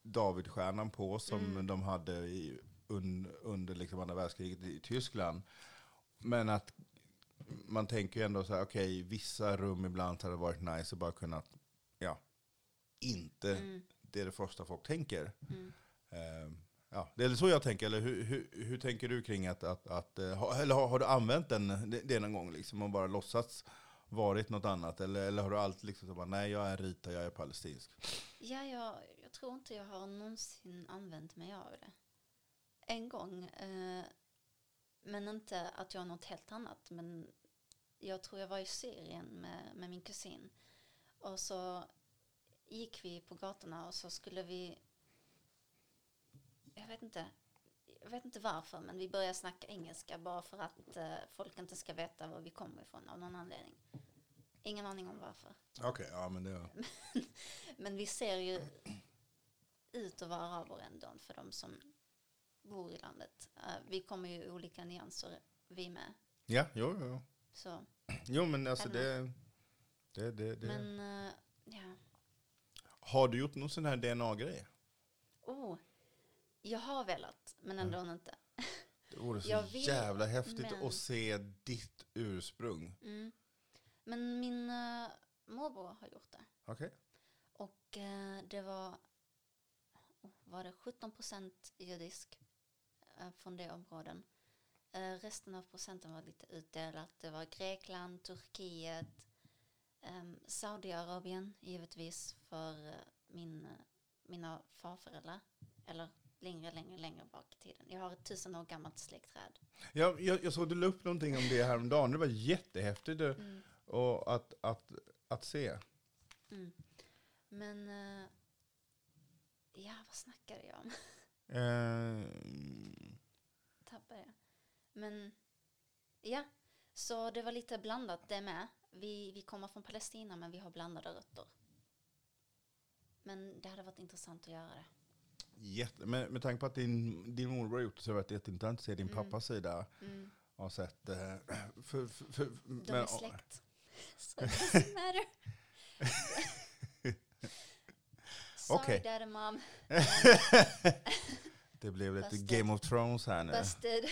Davidstjärnan på som Mm. de hade i, un, under liksom andra världskriget i Tyskland. Men att man tänker ju ändå så här, okej, vissa rum ibland hade varit nice att bara kunna, ja, inte, Mm. det är det första folk tänker. Mm. Ja, det är så jag tänker, eller hur, hur, hur tänker du kring att, att, att eh, ha, eller har, har du använt den, det, någon gång liksom och bara låtsats varit något annat? Eller, eller har du alltid liksom så bara, nej jag är rita, jag är palestinsk? Ja, jag, jag tror inte jag har någonsin använt mig av det. En gång, eh, men inte att jag har något helt annat. Men jag tror jag var i Syrien med, med min kusin. Och så gick vi på gatorna och så skulle vi, jag vet inte, jag vet inte varför, men vi började snacka engelska bara för att eh, folk inte ska veta var vi kommer ifrån av någon anledning. Ingen aning om varför. Okej, ja men det... Men vi ser ju ut att vara araber ändå för de som bor i landet. Eh, vi kommer ju i olika nyanser, vi med. Ja, jo, jo. Så, Jo men alltså det, det, det, det. men eh, ja. Har du gjort någon sån här DNA-grej? Oh, jag har velat, men ändå inte. Det vore så vill, jävla häftigt men- att se ditt ursprung. Mm. Men min uh, morbror har gjort det. Okej? Och eh, det var, oh, var det 17 procent judisk eh, från det områden. Eh, resten av procenten var lite utdelat. Det var Grekland, Turkiet, ehm, Saudiarabien givetvis för min, mina farföräldrar. Eller längre, längre, längre bak i tiden. Jag har ett tusen år gammalt släktträd. Jag, jag, jag såg du la upp någonting om det häromdagen. Det var jättehäftigt Mm. och att, att, att se. Mm. Men, eh, ja vad snackade jag om? Eh, tappade jag. Men ja, så det var lite blandat det med. Vi, vi kommer från Palestina men vi har blandade rötter. Men det hade varit intressant att göra det. Jätte, med, med tanke på att din, din morbror har gjort det så har det varit jätteintressant att se din Mm. pappas sida. Mm. Och sett, eh, för, för, för, De men- är släkt. So it doesn't matter. Sorry Okej. daddy mom. Det blev lite Busted. Game of Thrones här nu. Busted.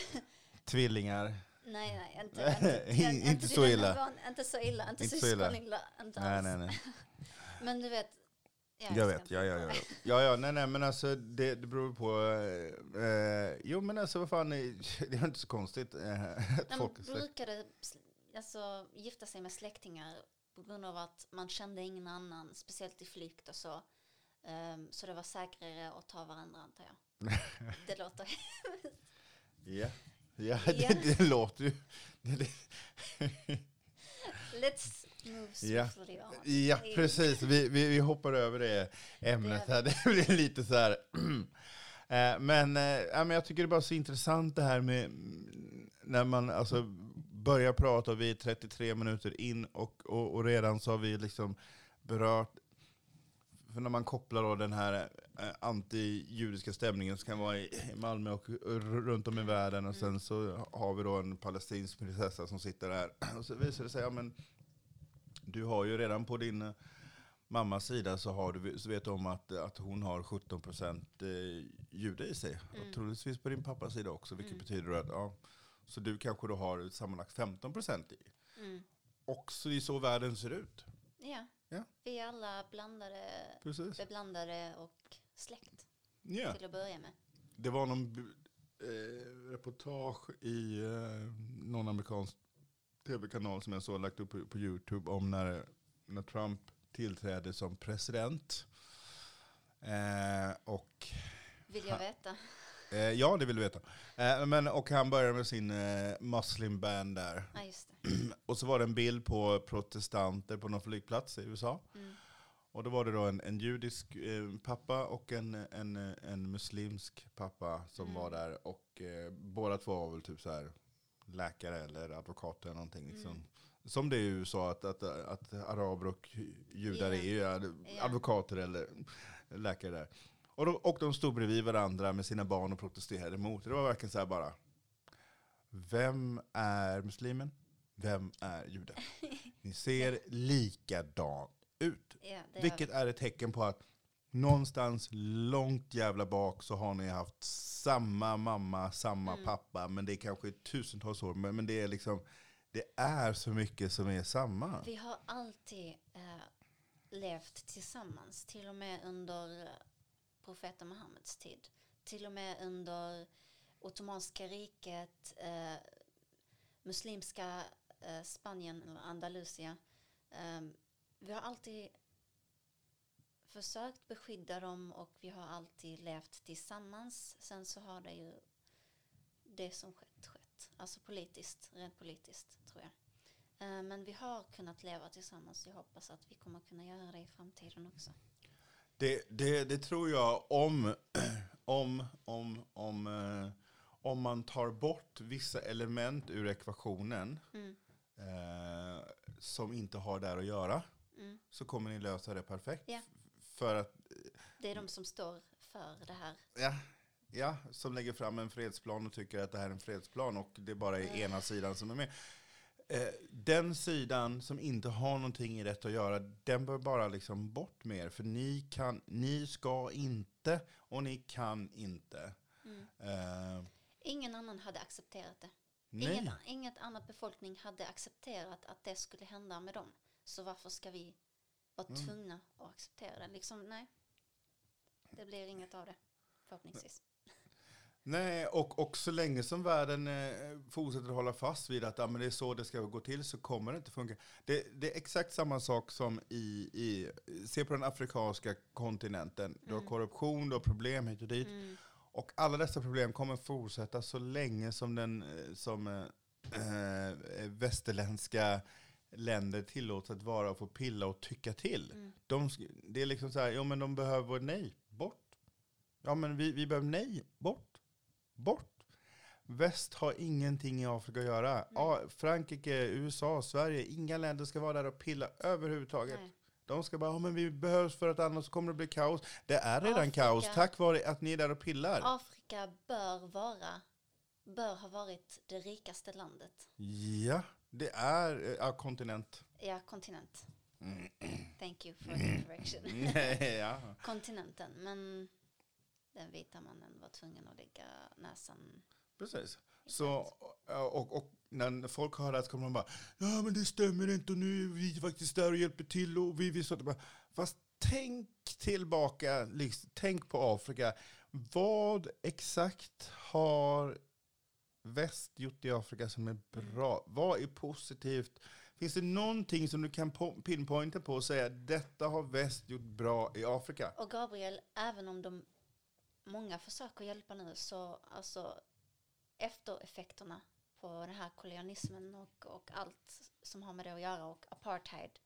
Tvillingar. nej, nej, inte, inte, Inte inte, så illa. Inte så illa, inte, Inte så illa. Nej, nej, nej. Men du vet. Ja, Jag ska vet, ja, ja, ja. Ja, ja, nej, nej, men alltså det, det beror på. Eh, eh, jo, men alltså vad fan, eh, det är inte så konstigt. Eh, att folk brukade alltså, gifta sig med släktingar på grund av att man kände ingen annan, speciellt i flykt och så. Ehm, så det var säkrare att ta varandra antar jag. Det låter... Ja, ja Ja. det, det låter ju. Let's Ja. ja, precis. Vi, vi, vi hoppar över det ämnet här. Det blir lite så här. Eh, Men, eh, ja, men jag tycker det är bara så intressant det här med mm, när man alltså börjar prata och vi är 33 minuter in och, och, och redan så har vi liksom berört för när man kopplar då den här eh, anti-judiska stämningen som kan vara i Malmö och runt om i världen och sen så har vi då en palestinsk prinsessa som sitter där och så visar det sig, ja men du har ju redan på din eh, mammas sida så, har du, så vet du om att, att hon har 17% eh, jude i sig. Mm. Och troligtvis på din pappas sida också, vilket Mm. betyder att ja, så du kanske då har sammanlagt 15% i. Mm. Också i så världen ser ut. Ja. Ja. vi är alla blandade, Precis. beblandade och släkt Ja. till att börja med. Det var någon eh, reportage i eh, någon amerikansk tv-kanal som jag såg lagt upp på, på YouTube om när, när Trump tillträdde som president. Eh, och Vill jag veta. eh, ja, det vill du veta. Eh, men, och han började med sin eh, Muslim band där. Det. Och så var det en bild på protestanter på någon flygplats i USA. Mm. Och då var det då en, en judisk eh, pappa och en, en, en muslimsk pappa som Mm. var där. Och eh, båda två var väl typ så här läkare eller advokater eller någonting. Liksom. Mm. Som det är i USA, att, att, att araber och judar Ja. är ju advokater eller läkare där. Och de, och de stod bredvid varandra med sina barn och protesterade emot. Det var verkligen så här bara, Vem är muslimen? Vem är jude? Ni ser likadan ut. Det Vilket är ett tecken på att någonstans långt jävla bak så har ni haft samma mamma, samma Mm. pappa. Men det är kanske tusentals år. Men, men det är liksom, det är så mycket som är samma. Vi har alltid eh, levt tillsammans, till och med under profeten Muhammeds tid. Till och med under Ottomanska riket, eh, muslimska eh, Spanien eller Andalusia. Eh, vi har alltid försökt beskydda dem och vi har alltid levt tillsammans. Sen så har det ju det som skett skett. Alltså politiskt, rent politiskt tror jag. Eh, Men vi har kunnat leva tillsammans. Jag hoppas att vi kommer kunna göra det i framtiden också. Det, det, det tror jag om, om, om, om, eh, om man tar bort vissa element ur ekvationen Mm. eh, som inte har där att göra Mm. så kommer ni lösa det perfekt. Ja. För att, Det är de som står för det här. ja, ja, som lägger fram en fredsplan och tycker att det här är en fredsplan och det bara är ena sidan som är med. Eh, den sidan som inte har någonting i detta att göra, den bör bara liksom bort med er. För ni, kan, ni ska inte och ni kan inte. Mm. Eh, Ingen annan hade accepterat det. nej. Inget, inget annat befolkning hade accepterat att det skulle hända med dem. Så varför ska vi vara Mm. tvungna att acceptera det? Liksom, nej. Det blir inget av det, förhoppningsvis. Nej, och, och så länge som världen eh, fortsätter hålla fast vid att ja, men det är så det ska gå till så kommer det inte funka. Det, det är exakt samma sak som i, i se på den afrikanska kontinenten. Du har Mm. korruption, du har problem hit och dit. Mm. Och alla dessa problem kommer fortsätta så länge som, den, eh, som eh, västerländska länder tillåts att vara och få pilla och tycka till. Mm. De, det är liksom så här, jo men de behöver vårt nej, bort. Ja men vi, vi behöver nej, bort. Bort. Väst har ingenting i Afrika att göra. Ja, Frankrike, USA, Sverige, inga länder ska vara där och pilla överhuvudtaget. Nej. De ska bara, ja men vi behövs för att annars kommer det bli kaos. Det är redan Afrika- kaos tack vare att ni är där och pillar. Afrika bör vara, bör ha varit det rikaste landet. Ja, det är eh, ja, kontinent. Ja, kontinent. Mm. Thank you for the correction. ja. Kontinenten, men den vita mannen var tvungen att lägga näsan Precis. Så, och, och när folk hör det här så kommer de bara, ja men det stämmer inte och nu är vi faktiskt där och hjälper till och vi så att bara, fast tänk tillbaka, liksom, tänk på Afrika. Vad exakt har väst gjort i Afrika som är bra? Vad är positivt? Finns det någonting som du kan po- pinpointa på och säga, detta har väst gjort bra i Afrika? Och Gabriel, även om de många försöker hjälpa nu så alltså eftereffekterna på den här kolonialismen och, och allt som har med det att göra och apartheid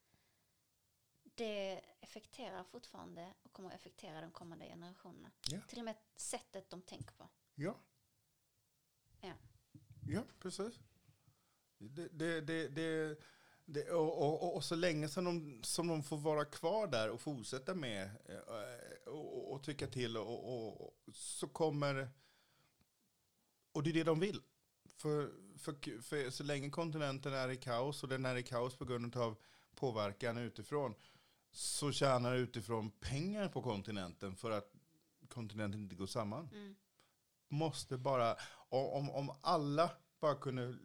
det effekterar fortfarande och kommer att effektera de kommande generationerna. Ja. Till och med sättet de tänker på. Ja. Ja, precis. Det, det, det, det, det, och, och, och, så länge som de, som de får vara kvar där och fortsätta med eh, och, och, tycka till och så kommer... Och det är det de vill. För, för, för så länge kontinenten är i kaos och den är i kaos på grund av påverkan utifrån så tjänar utifrån pengar på kontinenten för att kontinenten inte går samman Mm. måste bara, om, om alla bara kunde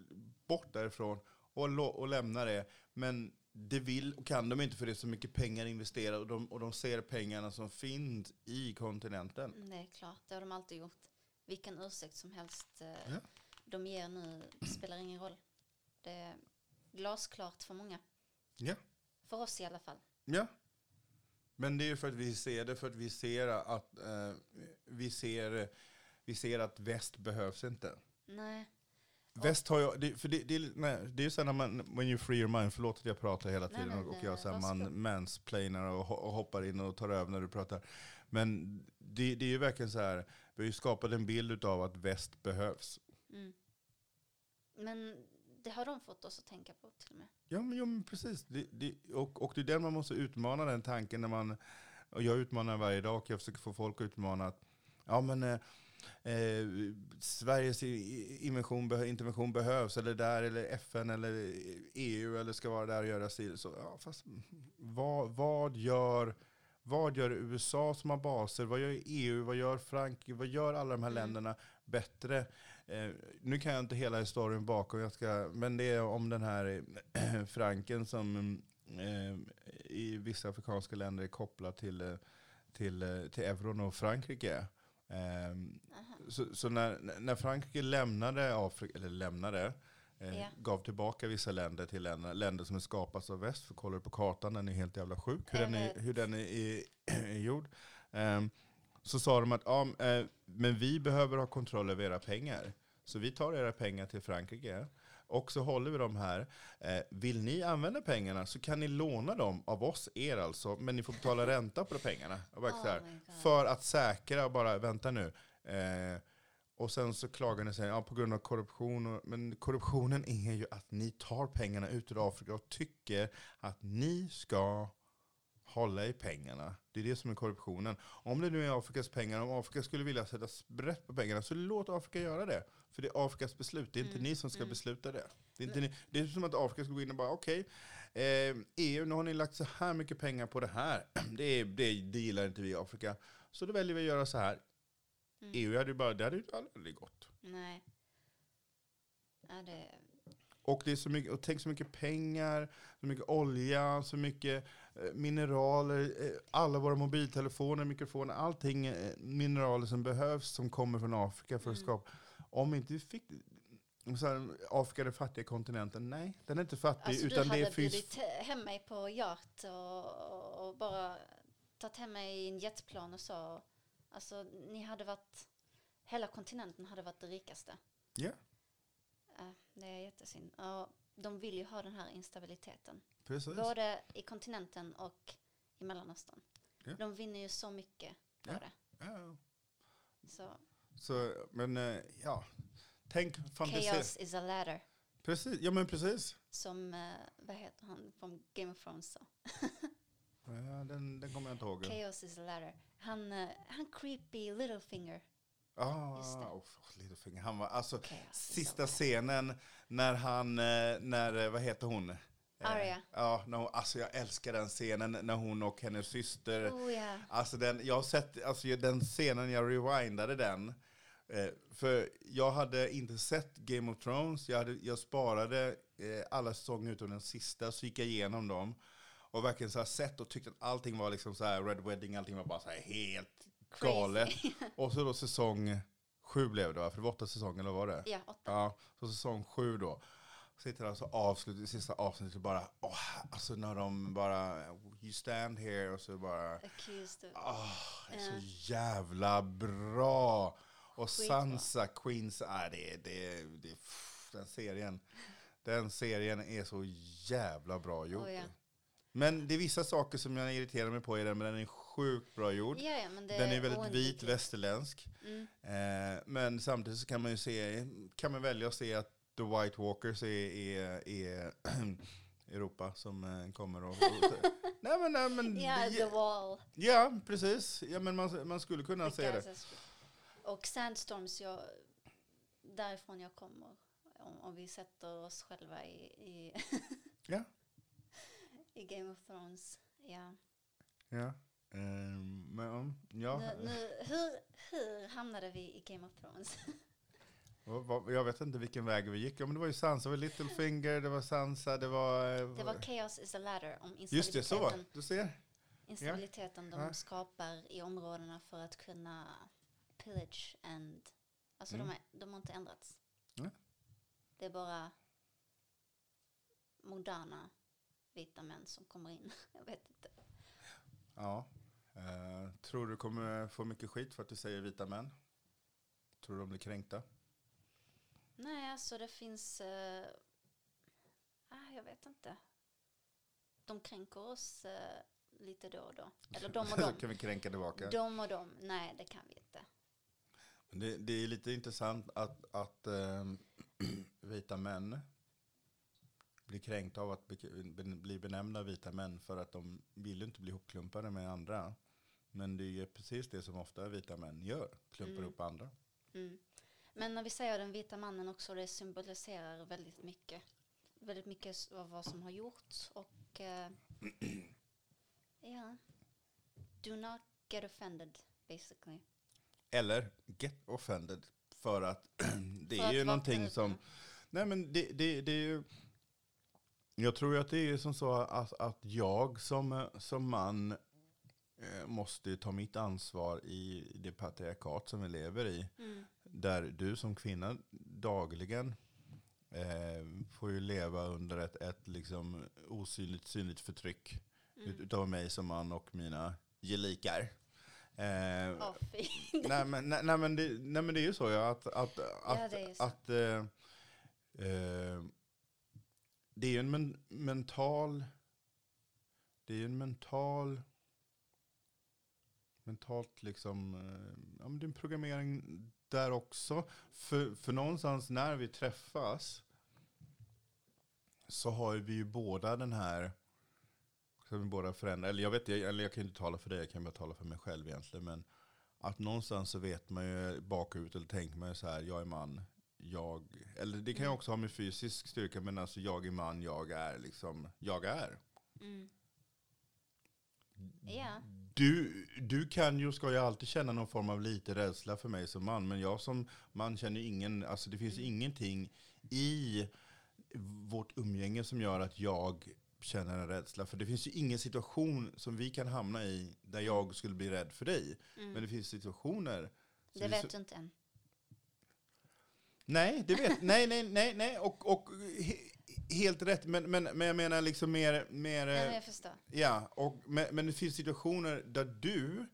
bort därifrån och, och lämna det, men det vill och kan de inte för det är så mycket pengar investerade och de, och de ser pengarna som finns i kontinenten. Mm, Det är klart, det har de alltid gjort. Vilken ursäkt som helst eh, Ja. de ger nu spelar ingen roll. Det är glasklart för många. Ja. För oss i alla fall. Ja. Men det är ju för att vi ser det, för att vi ser att, eh, vi ser, vi ser att väst behövs inte. Nej. Väst har ju, det, för det, det, nej, det är ju så när man, when you free your mind, förlåt att jag pratar hela Nej, tiden men, och, och jag så här, man mansplainar och, och hoppar in och tar över när du pratar. Men det, det är ju verkligen så här, vi har ju skapat en bild av att väst behövs. Mm. Men det har de fått oss att tänka på till och med. Ja men, ja, men precis, det, det, och, och det är den man måste utmana den tanken när man, och jag utmanar varje dag och jag försöker få folk att utmana att, ja men eh, eh, Sveriges intervention behövs, eller där, eller FN, eller EU, eller ska vara där och göra si. Så, ja, fast vad, vad, gör, vad gör USA som har baser? Vad gör EU? Vad gör Frankrike? Vad gör alla de här Mm. länderna bättre? Eh, nu kan jag inte hela historien bakom, jag ska, men det är om den här eh, franken som eh, i vissa afrikanska länder är kopplad till, eh, till, eh, till euron och Frankrike. Ehm, så så när, när Frankrike lämnade Afrika, eller lämnade, eh, gav tillbaka vissa länder till länder, länder som är skapats av väst, för kollar du på kartan, den är helt jävla sjuk, hur den är, hur den är, är, är gjord. Ehm, så sa de att ja, eh, men vi behöver ha kontroll över era pengar. Så vi tar era pengar till Frankrike och så håller vi dem här. Eh, vill ni använda pengarna så kan ni låna dem av oss, er alltså, men ni får betala ränta på de pengarna. Och bara Oh för att säkra, bara vänta nu. Eh, och sen så klagar ni sig, ja, på grund av korruption. Och, men korruptionen är ju att ni tar pengarna ut ur Afrika och tycker att ni ska hålla i pengarna. Det är det som är korruptionen. Om det nu är Afrikas pengar, om Afrika skulle vilja sätta sprätt på pengarna, så låt Afrika göra det. För det är Afrikas beslut, det är inte Mm, ni som ska mm. besluta det. Det är, inte ni, det är som att Afrika ska gå in och bara, okej, eh, EU, nu har ni lagt så här mycket pengar på det här. Det, är, det, det gillar inte vi i Afrika. Så då väljer vi att göra så här. Mm. EU hade ju bara, det hade ju aldrig gått. Nej. Ja, det, Och, det är så mycket, och tänk så mycket pengar, så mycket olja, så mycket mineraler, eh, alla våra mobiltelefoner, mikrofoner, allting eh, mineraler som behövs som kommer från Afrika för att Mm. skapa. Om inte vi fick så här, Afrika är den fattiga kontinenten, nej, den är inte fattig. alltså, du utan hade det finns, bjudit hem mig på yacht och, och bara tagit hem mig i en jetplan och så. Alltså, ni hade varit, hela kontinenten hade varit det rikaste. Ja. Ja, det är jättesynd. Och de vill ju ha den här instabiliteten. Precis. Både i kontinenten och i Mellanöstern. Ja. De vinner ju så mycket på Ja. det. Ja. Så Så, men eh, ja, tänk fantisera. chaos is a ladder. Precis, ja men precis. Som, eh, vad heter han från Game of Thrones sa. Ja, den, den kommer jag inte ihåg. Chaos is a ladder. Han, eh, han creepy Littlefinger. Just det. Ah, oh, Littlefinger. Han var, alltså, Chaos sista scenen när han, när, vad heter hon? Eh, Arya. Ja, hon, alltså jag älskar den scenen när hon och hennes syster. Oh ja. Alltså den, jag har sett, alltså den scenen, jag rewindade den. Eh, för jag hade inte sett Game of Thrones, jag, hade, jag sparade eh, alla säsonger utom den sista, så gick jag igenom dem. Och verkligen så sett och tyckte att allting var liksom så här, Red Wedding, allting var bara så här helt galet. Och så då säsong sju blev det va? För det var åtta säsonger, eller var det? Ja, åtta. Ja, så säsong sju då. Sitter alltså avslut, i sista avsnittet och bara, åh, alltså när de bara, you stand here och så bara, Accused of. Ja. så jävla bra. Och Skitbra. Sansa, Queens, äh, det, det, det, pff, den serien, den serien är så jävla bra gjord. Oh, ja. Men det är vissa saker som jag irriterar mig på i den, men den är sjukt bra gjord. Men det Den är väldigt vit, västerländsk. Mm. Eh, men samtidigt så kan man ju se, kan man välja att se att The White Walkers är, är, är Europa som eh, kommer och... och nej men, nej men... Ja, det- The Wall. ja, precis. Ja, men man, man skulle kunna se det. Strip. Och Sandstorms, jag, därifrån jag kommer. Om, om vi sätter oss själva i, i, Ja. i Game of Thrones. Ja. Ja. Ehm, men, um, ja. Nu, nu, hur, hur hamnade vi i Game of Thrones? Jag vet inte vilken väg vi gick. Ja, men det var ju Sansa, det var Littlefinger, det var Sansa, det var... eh, Det var Chaos is a ladder om Just det, så instabiliteten. Du ser. instabiliteten de Ja. skapar i områdena för att kunna pillage and... Alltså Mm. de, är, de har inte ändrats. Nej. Det är bara moderna vita män som kommer in. Jag vet inte. Ja. Eh, tror du kommer få mycket skit för att du säger vita män? Tror du de blir kränkta? Nej, alltså det finns... Uh, ah, jag vet inte. De kränker oss eh, lite då och då. Eller de och dem. kan vi kränka tillbaka. De och dem. Nej, det kan vi inte. Det, det är lite intressant att, att ehm, vita män blir kränkta av att bli benämnda vita män för att de vill inte bli ihopklumpade med andra. Men det är precis det som ofta vita män gör, klumpar Mm. ihop andra. Mm. Men när vi säger den vita mannen också, det symboliserar väldigt mycket. Väldigt mycket av vad som har gjorts och eh, ja, do not get offended basically. Eller get offended. För att det är ju någonting som... Nej men det, det, det är ju... Jag tror att det är som så att, att jag som, som man eh, måste ta mitt ansvar i det patriarkat som vi lever i. Mm. Där du som kvinna dagligen eh, får ju leva under ett, ett liksom osynligt synligt förtryck Mm. ut, utav mig som man och mina gelikar. Eh, nej, men, nej, nej, men det, nej men det är ju så ja, att, att, att, det är så. att eh, eh, det är ju en men, mental, det är ju en mental, mentalt liksom, eh, ja men det är en programmering där också. För, för någonstans när vi träffas så har vi ju båda den här, som vi båda förändrar, eller jag vet jag, eller jag kan inte tala för dig, jag kan bara tala för mig själv egentligen, men att någonstans så vet man ju bakut eller tänker man ju så här, jag är man, jag, eller det kan ju Mm. också ha med fysisk styrka, men alltså jag är man, jag är liksom, jag är. Mm. Ja, Du, du kan ju och ska ju alltid känna någon form av lite rädsla för mig som man, men jag som man känner ingen, alltså det finns ingenting i vårt umgänge som gör att jag känner en rädsla. För det finns ju ingen situation som vi kan hamna i där jag skulle bli rädd för dig. mm. Men det finns situationer. det vet du inte än. Nej, det vet Nej, nej, nej, nej. Och, och helt rätt. Men, men, men jag menar liksom mer... mer Nej, men eh, jag förstår. Ja, och, men, men det finns situationer där du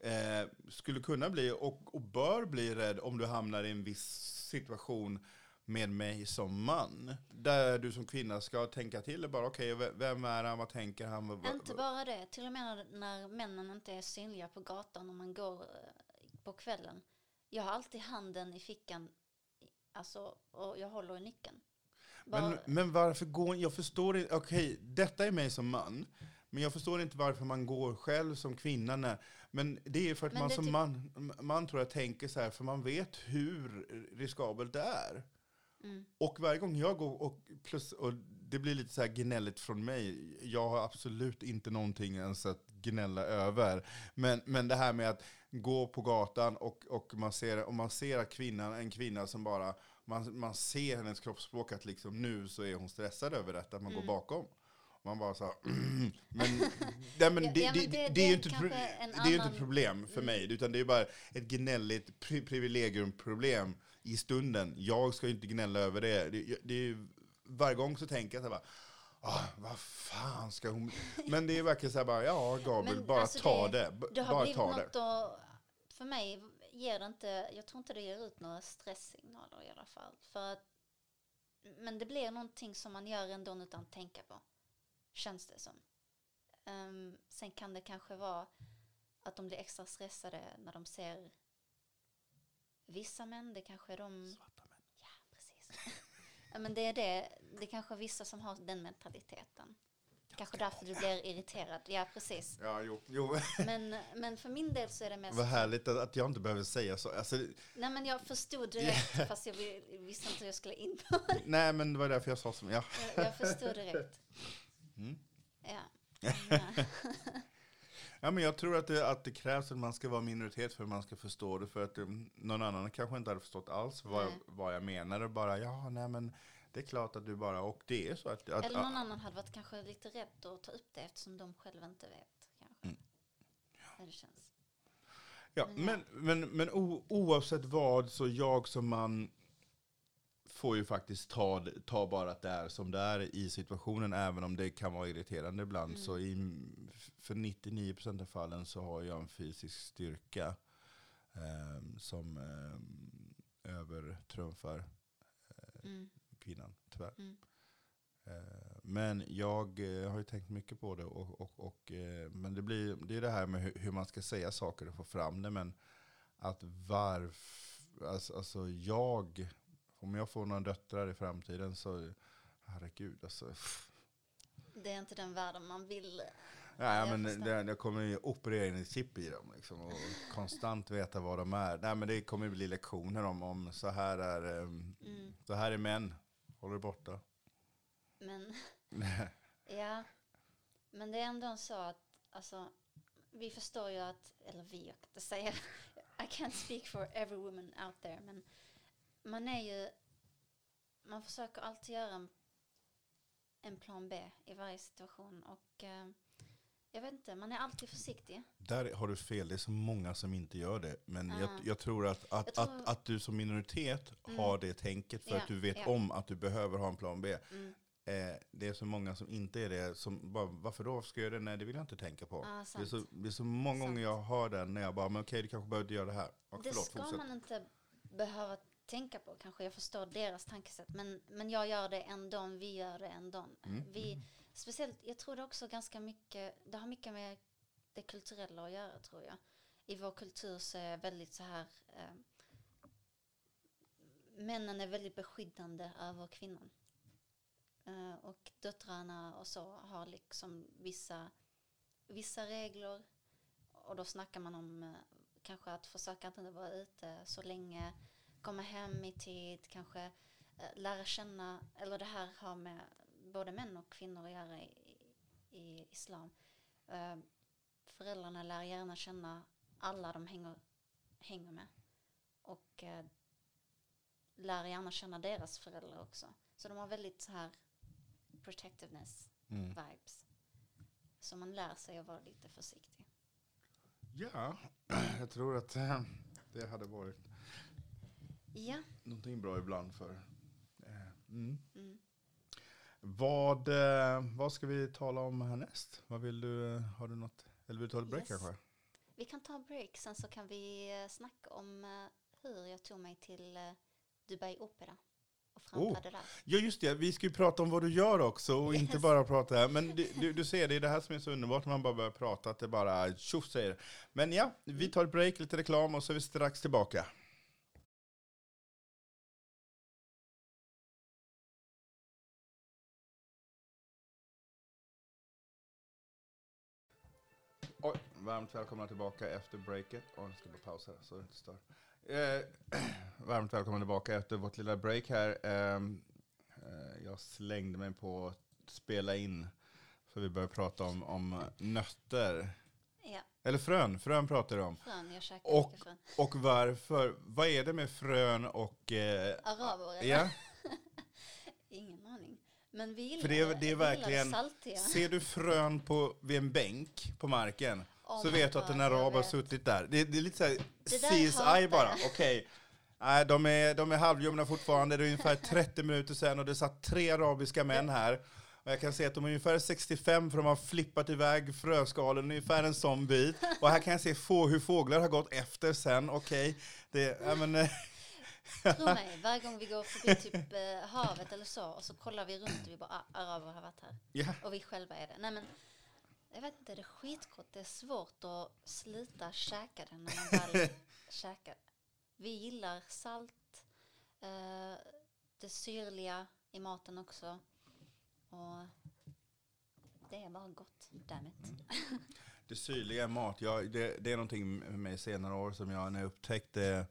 eh, skulle kunna bli och, och bör bli rädd om du hamnar i en viss situation med mig som man. Där du som kvinna ska tänka till och bara okej, v- vem är han, vad tänker han? Vad, Inte bara det, till och med när, männen inte är synliga på gatan och man går eh, på kvällen. Jag har alltid handen i fickan, alltså, och jag håller i nyckeln. Men, men varför går jag förstår inte, okej, detta är mig som man. Men jag förstår inte varför man går själv som kvinna. När, men det är för att Men man som man, man tror jag tänker så här, för man vet hur riskabelt det är. mm, Och varje gång jag går, och, plus, och det blir lite så här gnälligt från mig, jag har absolut inte någonting ens att gnälla över. Men, men det här med att gå på gatan och, och man ser, och man ser att kvinnan, en kvinna som bara, man, man ser hennes kroppsspråk att liksom nu så är hon stressad över detta, att man Mm. går bakom. Man bara så här, men, nej, men Ja, det, ja, det, men det, det- det är ju det inte, ett pro- det inte problem för mig, utan det är bara ett gnälligt pri privilegiumproblem i stunden. Jag ska ju inte gnälla över det. det, det är, varje gång så tänker jag så här bara, ah, vad fan ska hon... Men det är verkligen så här bara, ja Gabriel, Men bara alltså ta det- det. Det har bara blivit ta det. något att, för mig ger det inte, jag tror inte det ger ut några stresssignaler i alla fall. För att, men det blir någonting som man gör ändå utan att tänka på. Känns det som. Ehm, sen kan det kanske vara att de blir extra stressade när de ser vissa män, det kanske är de Svarta män. Ja, precis. men det är det. Det är kanske vissa som har den mentaliteten. Kanske därför du blir irriterad. Ja, precis. Ja, jo, jo. Men, men för min del så är det mest... Vad härligt att, jag inte behöver säga så. Alltså, Nej, men jag förstod direkt, fast jag vi- visste inte hur jag skulle in på det. nej, men det var därför jag sa som, ja. Jag, jag förstod direkt. Mm. Ja. ja. Ja, men jag tror att det, att det krävs att man ska vara minoritet för att man ska förstå det. För att um, någon annan kanske inte hade förstått alls vad, jag, vad jag menar. Och bara, ja, nej men det är klart att du bara, och det är så att... att Eller någon annan hade varit kanske lite rädd att ta upp det eftersom de själva inte vet. Kanske. Mm. Hur det känns. Ja, Men ja. men, men, o, oavsett vad så jag som man får ju faktiskt ta, ta bara att det är som det är i situationen, även om det kan vara irriterande ibland. Mm. Så i, för 99% av fallen så har jag en fysisk styrka ehm, som ehm, övertrumfar Mm. Kvinnan, tyvärr. Mm. Eh, Men jag eh, har ju tänkt mycket på det. Och, och, och, eh, men det, blir, det är det här med hur, man ska säga saker och få fram det. Men att varför, alltså, alltså jag, om jag får några döttrar i framtiden så, herregud alltså. Det är inte den världen man vill. Nej, jag men det, det kommer ju operera in ett chip i dem liksom, och konstant veta vad de är. Nej, men det kommer ju bli lektioner om, om så, här är, Mm. så här är män, håll er borta. Men, ja. Men det är ändå så att, alltså, vi förstår ju att, eller vi, jag kan inte säga, I can't speak for every woman out there, men man är ju, man försöker alltid göra en, en plan B i varje situation och eh, jag vet inte, man är alltid försiktig. Där har du fel, det är så många som inte gör det. Men jag, Ah. jag tror att, att, Jag tror- Att, att du som minoritet Mm. har det tänket för Ja, att du vet ja. om att du behöver ha en plan B. Mm. Eh, det är så många som inte är det. Som bara, varför då? Varför ska jag göra det? Nej, det vill jag inte tänka på. Ja, det, är så, det är så många gånger Sant. jag hör den när jag bara, men okej, du kanske behöver göra det här. Och Det förlåt, ska fortsätt. man inte behöva tänka på kanske. Jag förstår deras tankesätt. Men, men jag gör det ändå. Vi gör det ändå. Mm. Vi, speciellt, jag tror det också ganska mycket, det har mycket med det kulturella att göra tror jag. I vår kultur så är väldigt så här, eh, männen är väldigt beskyddande över kvinnan. Eh, och döttrarna och så har liksom vissa, vissa regler. Och då snackar man om eh, kanske att försöka att inte vara ute så länge, komma hem i tid, kanske eh, lära känna, eller det här har med både män och kvinnor att göra i, i islam. Eh, föräldrarna lär gärna känna alla de hänger, hänger med. Och eh, lär gärna känna deras föräldrar också. Så de har väldigt så här protectiveness Mm. vibes. Så man lär sig att vara lite försiktig. Ja, jag tror att eh, det hade varit Ja. någonting bra ibland för. eh, Mm. Mm. Vad, eh, vad ska vi tala om härnäst? Vad vill du, eh, har du något, eller vill du ta ett break Yes. kanske? Vi kan ta en break, sen så kan vi eh, snacka om hur jag tog mig till Dubai Opera och framträdde där. Ja just det, vi ska ju prata om vad du gör också och inte Yes. bara prata här. Men du, du, du ser, det är det här som är så underbart när man bara börjar prata, att det bara tjoff säger. Men ja, vi tar ett break, lite reklam och så är vi strax tillbaka. Varmt välkomna tillbaka efter breaket. Oj, jag ska bara pausa så det inte stör. Eh, varmt välkomna tillbaka efter vårt lilla break här. Ehm, eh, jag slängde mig på att spela in för vi börjar prata om, om nötter. Ja, Eller frön, frön pratar du om. frön, jag käkar Och- frön. Och varför, vad är det med frön och... Eh, Araber, ja, Ingen aning. Men vi gillar För det är- det är verkligen- saltiga. ser du frön på, vid en bänk på marken Oh så vet du att en arab har suttit där. Det, det är lite såhär CSI bara, okej. Nej, de är, de är halvljumna fortfarande, det är ungefär 30 minuter sedan och det satt tre arabiska män här. Och jag kan se att de är ungefär 65 för de har flippat iväg fröskalen ungefär en sån bit. Och här kan jag se få, hur fåglar har gått efter sen, okej. Det, ja, men, eh, Tro mig, varje gång vi går förbi typ eh, havet eller så och så kollar vi runt och vi bara, ah, araber har varit här. ja. Och vi själva är det. Nej men, jag vet inte, det är skitgott. Det är svårt att sluta käka det när man väl käkar. Vi gillar salt, eh, det syrliga i maten också. Och det är bara gott, damn it. Det syrliga är mat, ja, det, det är någonting med mig senare år som jag när jag upptäckte,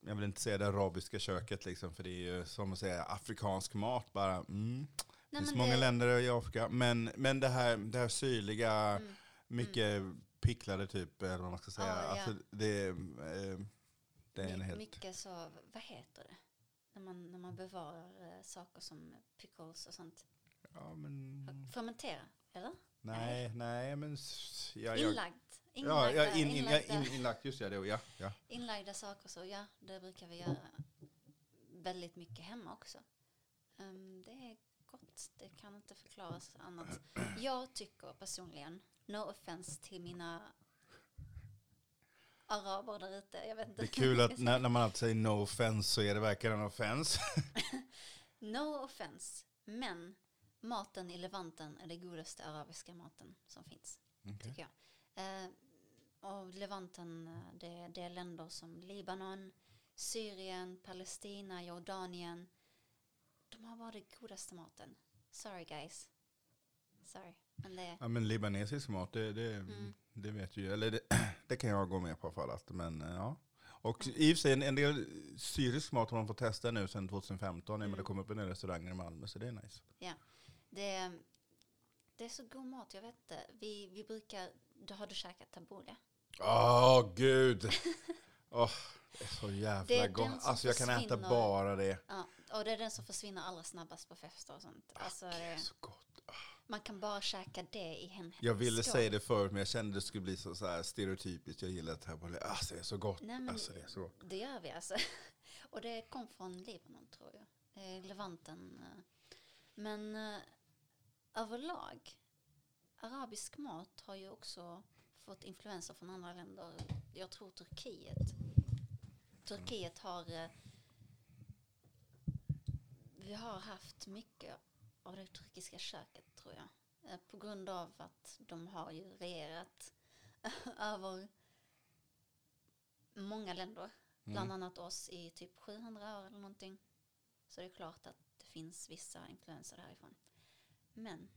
jag vill inte säga det arabiska köket liksom, för det är ju som att säga afrikansk mat bara. Mm. Det Nej, finns men många det- länder i Afrika, men, men det, här, det här syrliga, Mm. mycket picklade typ, eller vad man ska säga. Ja, ja. Alltså, det, eh, det är en My- helt... Mycket så, vad heter det? När man, när man bevarar eh, saker som pickles och sånt. Ja, men, Fermentera, eller? nej, nej, men... Ja, ja, Inlagda, ja, in, in, ja, inlagda, in, inlagt, just ja, det, ja, ja. inlagda saker så, ja, det brukar vi göra väldigt mycket hemma också. Ehm, det är gott, det kan inte förklaras annat. Jag tycker personligen, no offense till mina araber där ute, jag vet inte. Det är kul att när, när man alltid säger no offense så är det verkligen en offense. No offense, men maten i Levanten är det godaste arabiska maten som finns. tycker jag. Eh, och Levanten, eh, det, det är länder som Libanon, Syrien, Palestina, Jordanien. De har den godaste maten. Sorry guys. Sorry. Men det, Ja, men libanesisk mat, det, det, Mm. det vet ju. Eller det, det kan jag gå med på för att, men eh, ja. Och i och för sig en, en del syrisk mat har man fått testa nu sedan 2015 när Mm. det kom upp en del restauranger i Malmö, så det är nice. det, det är så god mat, jag vet inte. Vi, vi brukar, då har du käkat tabbouleh? Åh gud! Åh, det är så Det jävla gott. som Alltså jag kan äta bara det. Ja, och det är den som försvinner allra snabbast på fester och sånt. Alltså, Det är det, så gott. man kan bara käka det i en Jag ville skål. säga det förut men jag kände det skulle bli så, så här stereotypiskt. Jag gillar tabbouleh. Alltså det är så gott. Nej, men Alltså det är så gott. Det gör vi alltså. Och det kom från Libanon tror jag. Det är Levanten. eh. Men eh, överlag, arabisk mat har ju också fått influenser från andra länder. Jag tror Turkiet. Turkiet har... eh, Vi har haft mycket av det turkiska köket tror jag. Eh, På grund av att de har ju regerat över många länder. Bland Mm. annat oss i typ 700 år eller någonting. Så det är klart att det finns vissa influenser därifrån. Men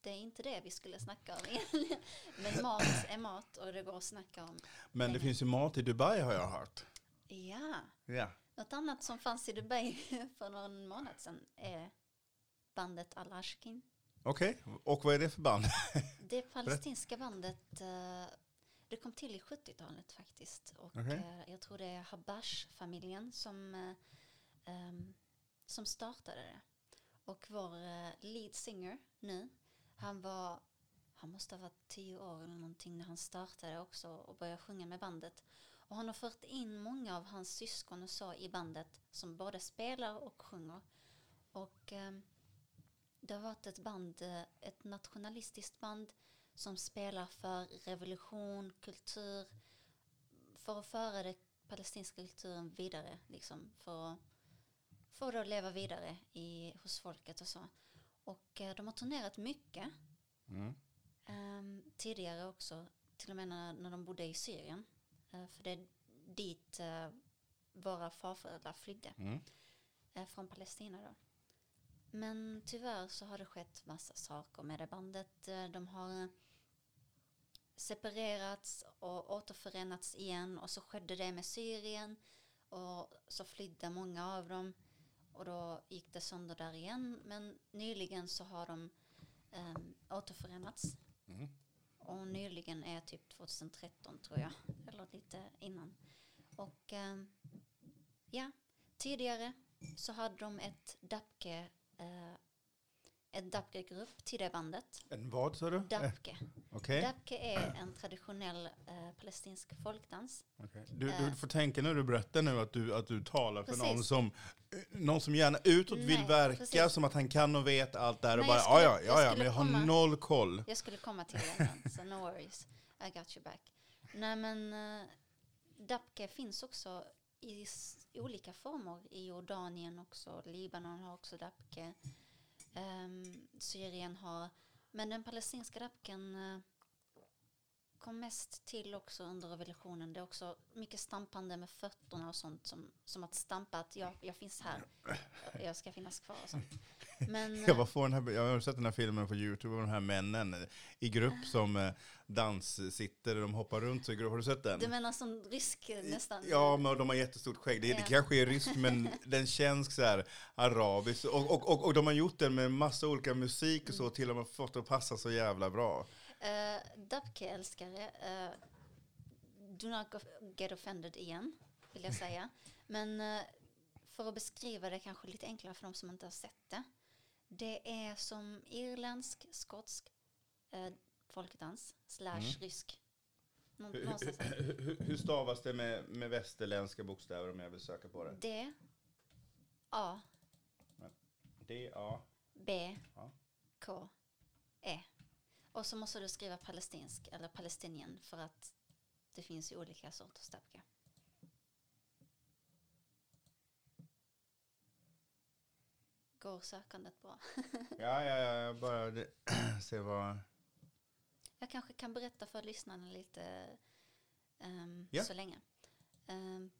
det är inte det vi skulle snacka om. Men mat är mat och det går att snacka om. Men det finns ju mat i Dubai har jag hört. Ja, Ja. något annat som fanns i Dubai för någon månad sedan är bandet Al-Ashkin. Okej, och vad är det för band? Det palestinska bandet, eh, det kom till i 70-talet faktiskt. Och Okej. eh, jag tror det är Habash-familjen som, eh, ehm, som startade det. Och vår lead singer nu, han var, han måste ha varit tio år eller någonting när han startade också och började sjunga med bandet. Och han har fört in många av hans syskon och så i bandet som både spelar och sjunger. Och ehm, det har varit ett band, eh, ett nationalistiskt band som spelar för revolution, kultur, för att föra den palestinska kulturen vidare, liksom, för att få det att leva vidare i, hos folket och så. Och eh, de har turnerat mycket, Mm. ehm, tidigare också, till och med när, när de bodde i Syrien. Eh, för det är dit eh, våra farföräldrar flydde Mm. eh, från Palestina då. Men tyvärr så har det skett massa saker med det bandet. De har separerats och återförenats igen och så skedde det med Syrien och så flydde många av dem och då gick det sönder där igen. Men nyligen så har de eh, återförenats Mm och nyligen är typ 2013 tror jag, eller lite innan. Och eh, ja, tidigare så hade de ett Dapke, eh, ett Dapke-grupp till det bandet. En vad sa du? Eh, Dapke. Okej. Dapke är en traditionell eh, palestinsk folkdans. Okej. Du, Eh. du får tänka när du berättar nu att du, att du talar för Precis. någon som, eh, någon som gärna utåt vill Nej, verka precis. som att han kan och vet allt där och Nej, bara skulle- ja, ja, ja, men jag har komma- noll koll. Jag skulle komma till det så no worries. I got you back. Nej men uh, Dapke finns också i olika former i Jordanien också. Libanon har också Dapke um, Syrien har. Men den palestinska rapken eh, kom mest till också under revolutionen. Det är också mycket stampande med fötterna och sånt som, som att stampa att jag, jag finns här. Jag ska finnas kvar och sånt. Men, Jag, bara får den här, jag har sett den här filmen på YouTube om de här männen i grupp som eh, danssitter, de hoppar runt så i grupp. Har du sett den? Du menar som rysk eh, nästan? Ja, men de har jättestort skägg. Det, det Ja. kanske är rysk, men den känns så här arabisk. Och, och, och, och de har gjort den med massa olika musik och så, till och med fått det att passa så jävla bra. Uh, Dabke-älskare, eh, do not get offended igen, vill jag säga. Men eh, för att beskriva det kanske lite enklare för de som inte har sett det. Det är som irländsk, skotsk eh, folkdans slash Mm. rysk. Nå- Hur, hur, hur, stavas det med, med västerländska bokstäver om jag vill söka på det? D, A, D, A. B, Ja. K, E. Och så måste du skriva palestinsk eller palestinien för att det finns ju olika sorters dabka. Går sökandet bra? Ja, ja, ja, jag bara se vad... Jag kanske kan berätta för lyssnarna lite ehm, Ja. så länge. Ehm,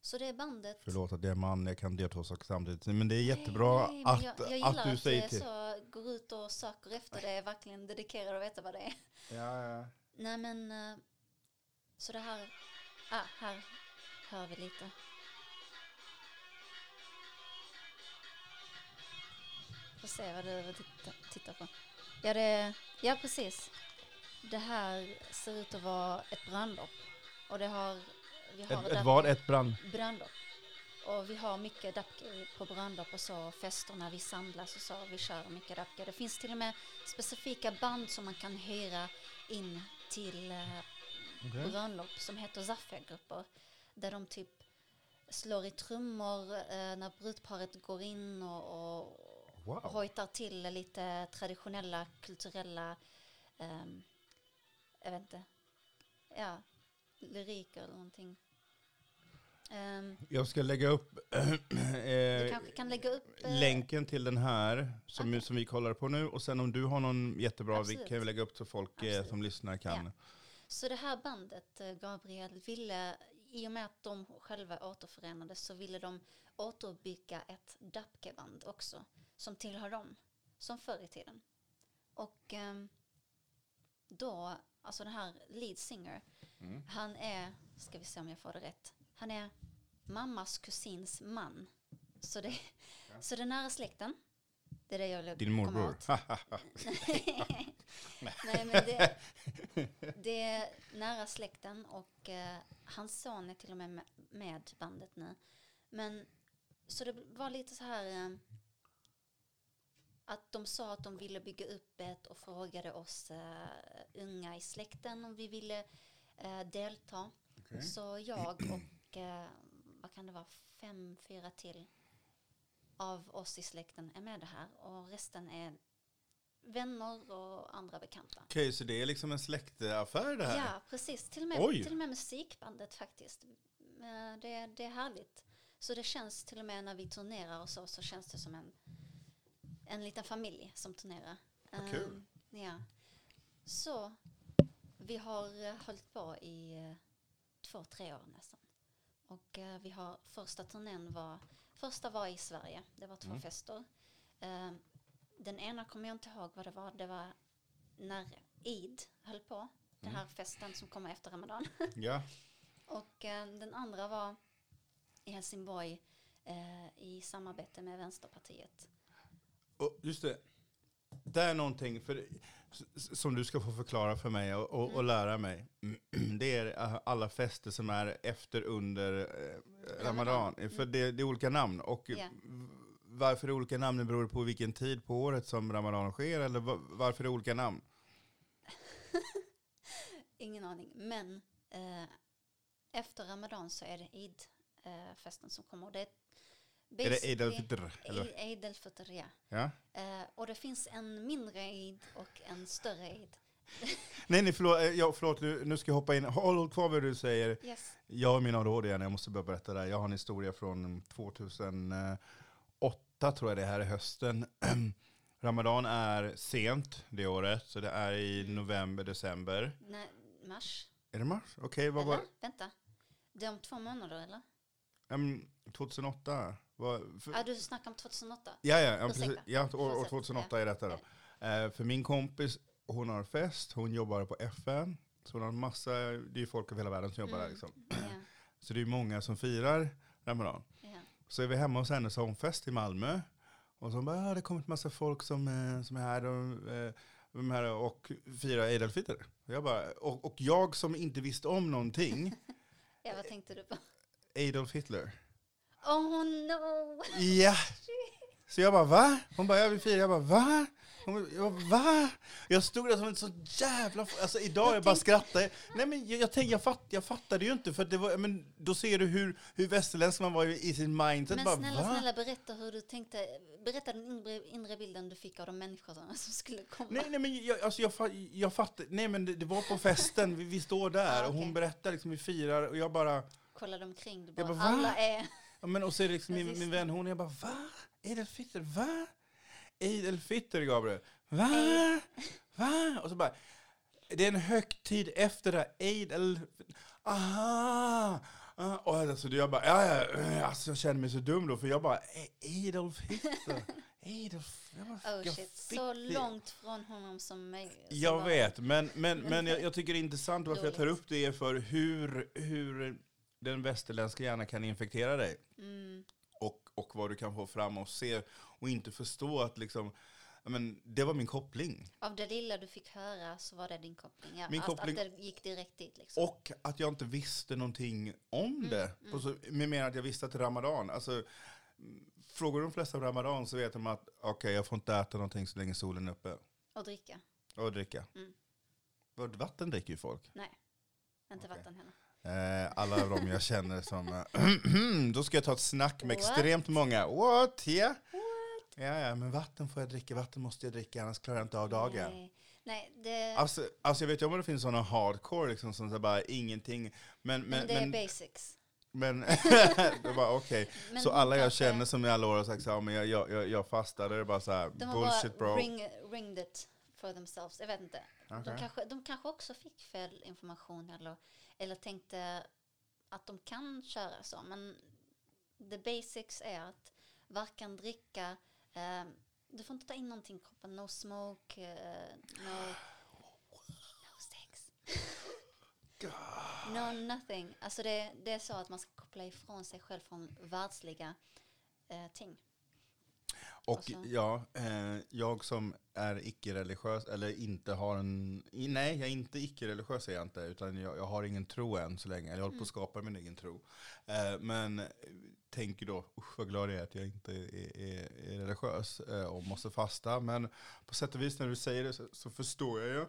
så det är bandet. Förlåt att jag är man, jag kan diatos och samtidigt. Men det är jättebra Nej, nej, att, jag, jag gillar att du säger det till. så går ut och söker efter det är verkligen dedikerade att veta vad det är. Ja, ja. Nej men, eh, så det här, ah, här hör vi lite. Får se vad du titta, tittar på. Ja, det, ja, precis. Det här ser ut att vara ett brandlopp. Och det har, vi har Ett, ett vad? Ett brand... brandlopp. Och vi har mycket dapke på brandlopp och så fester när vi samlas och så. Vi kör mycket dapke. Det finns till och med specifika band som man kan hyra in till eh, Okej. bröllop som heter Zafia-grupper. Där de typ slår i trummor eh, när brudparet går in och, och Wow. hojtar till lite traditionella, kulturella, ehm, jag vet inte, ja, lyriker eller någonting. Ehm, Jag ska lägga upp eh, kan lägga upp eh, länken till den här som, Okej. som vi kollar på nu. Och sen om du har någon jättebra, vi Absolut. kan vi lägga upp så folk eh, som lyssnar kan. Ja. Så det här bandet, eh, Gabriel, ville, i och med att de själva återförenades så ville de återbygga ett Dapke-band också, som tillhör dem, som förr i tiden. Och ehm, då, alltså den här lead singer, Mm. han är, ska vi se om jag får det rätt, han är mammas kusins man. Så det, så det är nära släkten. Det är det jag Din morbror. Nej, men det, det är nära släkten och eh, hans son är till och med med- med bandet nu. Men så det var lite så här eh, att de sa att de ville bygga upp ett och frågade oss eh, unga i släkten om vi ville eh, delta. Okej. Så jag och, eh, vad kan det vara, fem, fyra till av oss i släkten är med det här och resten är vänner och andra bekanta. Okej, så det är liksom en släktaffär det här? Ja, precis. Till och med, Oj. till och med musikbandet faktiskt. Eh, Det, det är härligt. Så det känns till och med när vi turnerar och så, så känns det som en, en liten familj som turnerar. Vad kul. Ehm, ja. Så vi har eh, hållit på i eh, två, tre år nästan. Och eh, vi har, första turnén var, första var i Sverige. Det var två Mm. fester. Den ena kommer jag inte ihåg vad det var. Det var när Eid höll på. Den Mm. här festen som kommer efter Ramadan. Ja. Och eh, den andra var i Helsingborg eh, i samarbete med Vänsterpartiet. Och just det, det är någonting för, som du ska få förklara för mig och, och, och Mm. lära mig. Det är eh, alla fester som är efter under eh, Ramadan. Mm. För det, det är olika namn. Och v- varför det är olika namn beror på vilken tid på året som Ramadan sker? Eller va- varför det är olika namn? Ingen aning. Men eh, efter Ramadan så är det Eid-festen som kommer. Det är, Är det Eid al-Fitr? Eid- al-Fitr, ja. Ja? Eh, och det finns en mindre Eid och en större Eid. Nej, nej förlåt, eh, ja, förlåt nu, ska jag hoppa in. Håll kvar vad du säger. Yes. Jag och mina råd igen, jag måste börja berätta det här. Jag har en historia från 2008 tror jag det här är hösten. Ramadan är sent det året, så det är i november, december. Nej, mars. Är det mars? Okej, vad var? Vänta. Det är om två månader eller? um, 2008? Vad, för, Ja, du snackar om 2008. ja, ja, ja, precis. ja år, år Fortsätt. 2008 är detta då. Eh, för min kompis, hon har fest, hon jobbar på FN. Så hon har en massa, det är folk över hela världen som jobbar där Mm. liksom. Ja, Så det är många som firar Ramadan. ja. Så är vi hemma hos henne så har hon fest i Malmö. Och så bara, ja, det kommer ett massa folk som, eh, som är här och, eh, de här och firar Eid al-Fitr. Och jag bara, och, jag som inte visste om någonting, ja, vad tänkte du på? Eid al-Fitr. Oh no! Ja! Så jag bara, va? Hon bara, jag vill fira. Jag bara, va? Hon bara, jag va? Jag stod där som en så jävla... Alltså idag jag bara skrattar. Nej men jag, jag, tänkte, jag, fatt, jag fattade ju inte, för det var, men då ser du hur, hur västerländsk man var i, sin mindset. Men bara, snälla, va? snälla berätta hur du tänkte. Berätta den inre, inre bilden du fick av de människorna som skulle komma. Nej, nej men jag, alltså jag, jag fattar, nej men det, det var på festen, vi, vi står där Ah, och hon berättar liksom, vi firar och jag bara, Kollade omkring, du Jag bara, bara, alla är... ja, men och så är det liksom min, min vän, hon jag bara, va? Eid al-Fitr, va? Eid al-Fitr Gabriel, va? Va? Och så bara, det är en högtid efter det, Eid al aha! Ah, och alltså, jag bara, ja, ja, alltså jag känner mig så dum då, för jag bara, "E- Eid al-Fitr. Jag, bara, Oh shit, så långt från honom som möjligt. Jag vet, men, men, men jag, jag tycker det är intressant varför jag tar upp det är för hur, hur den västerländska hjärnan kan infektera dig. Mm, Och, och vad du kan få fram och se och inte förstå att liksom, men, det var min koppling. av det lilla du fick höra så var det din koppling. Ja, Min att, koppling- att det gick direkt dit liksom. Och att jag inte visste någonting om Mm, det. På så, med mer att jag visste att det är ramadan. Alltså, mm, frågar de flesta om ramadan så vet de att okej, jag får inte äta någonting så länge solen är uppe. Och dricka. Och dricka. Mm. Vatten dricker ju folk. Nej, inte Okej. vatten heller. Eh, alla de jag känner som, eh, då ska jag ta ett snack med What? extremt många. What? Yeah. Ja, ja, men vatten får jag dricka, vatten måste jag dricka, annars klarar jag inte av dagen. Nej, nej det, Alltså, alltså jag vet ju om det finns sådana hardcore liksom som så bara ingenting. Men, men, men det är men, basics. men det var okej. Men Så alla jag känner som i alla år har sagt så här, men jag, jag, jag, jag fastade, det är bara så här, De bullshit bara bro. ring, ringed it for themselves. Jag vet inte. Okej. De, kanske, de kanske också fick fel information eller, eller tänkte att de kan köra så. Men the basics är att varken dricka, eh, du får inte ta in någonting i kroppen, no smoke, eh, no, no sex. no nothing. Alltså det, det är så att man ska koppla ifrån sig själv från världsliga eh, ting. Och Alltså. ja, eh, jag som är icke-religiös, eller inte har en, nej jag är inte icke-religiös säger jag inte, utan jag, jag har ingen tro än så länge, jag håller på Mm. att skapa min egen tro. Eh, men tänker då, usch vad glad jag är att jag inte är, är, är religiös eh, och måste fasta, men på sätt och vis när du säger det så, så förstår jag ju,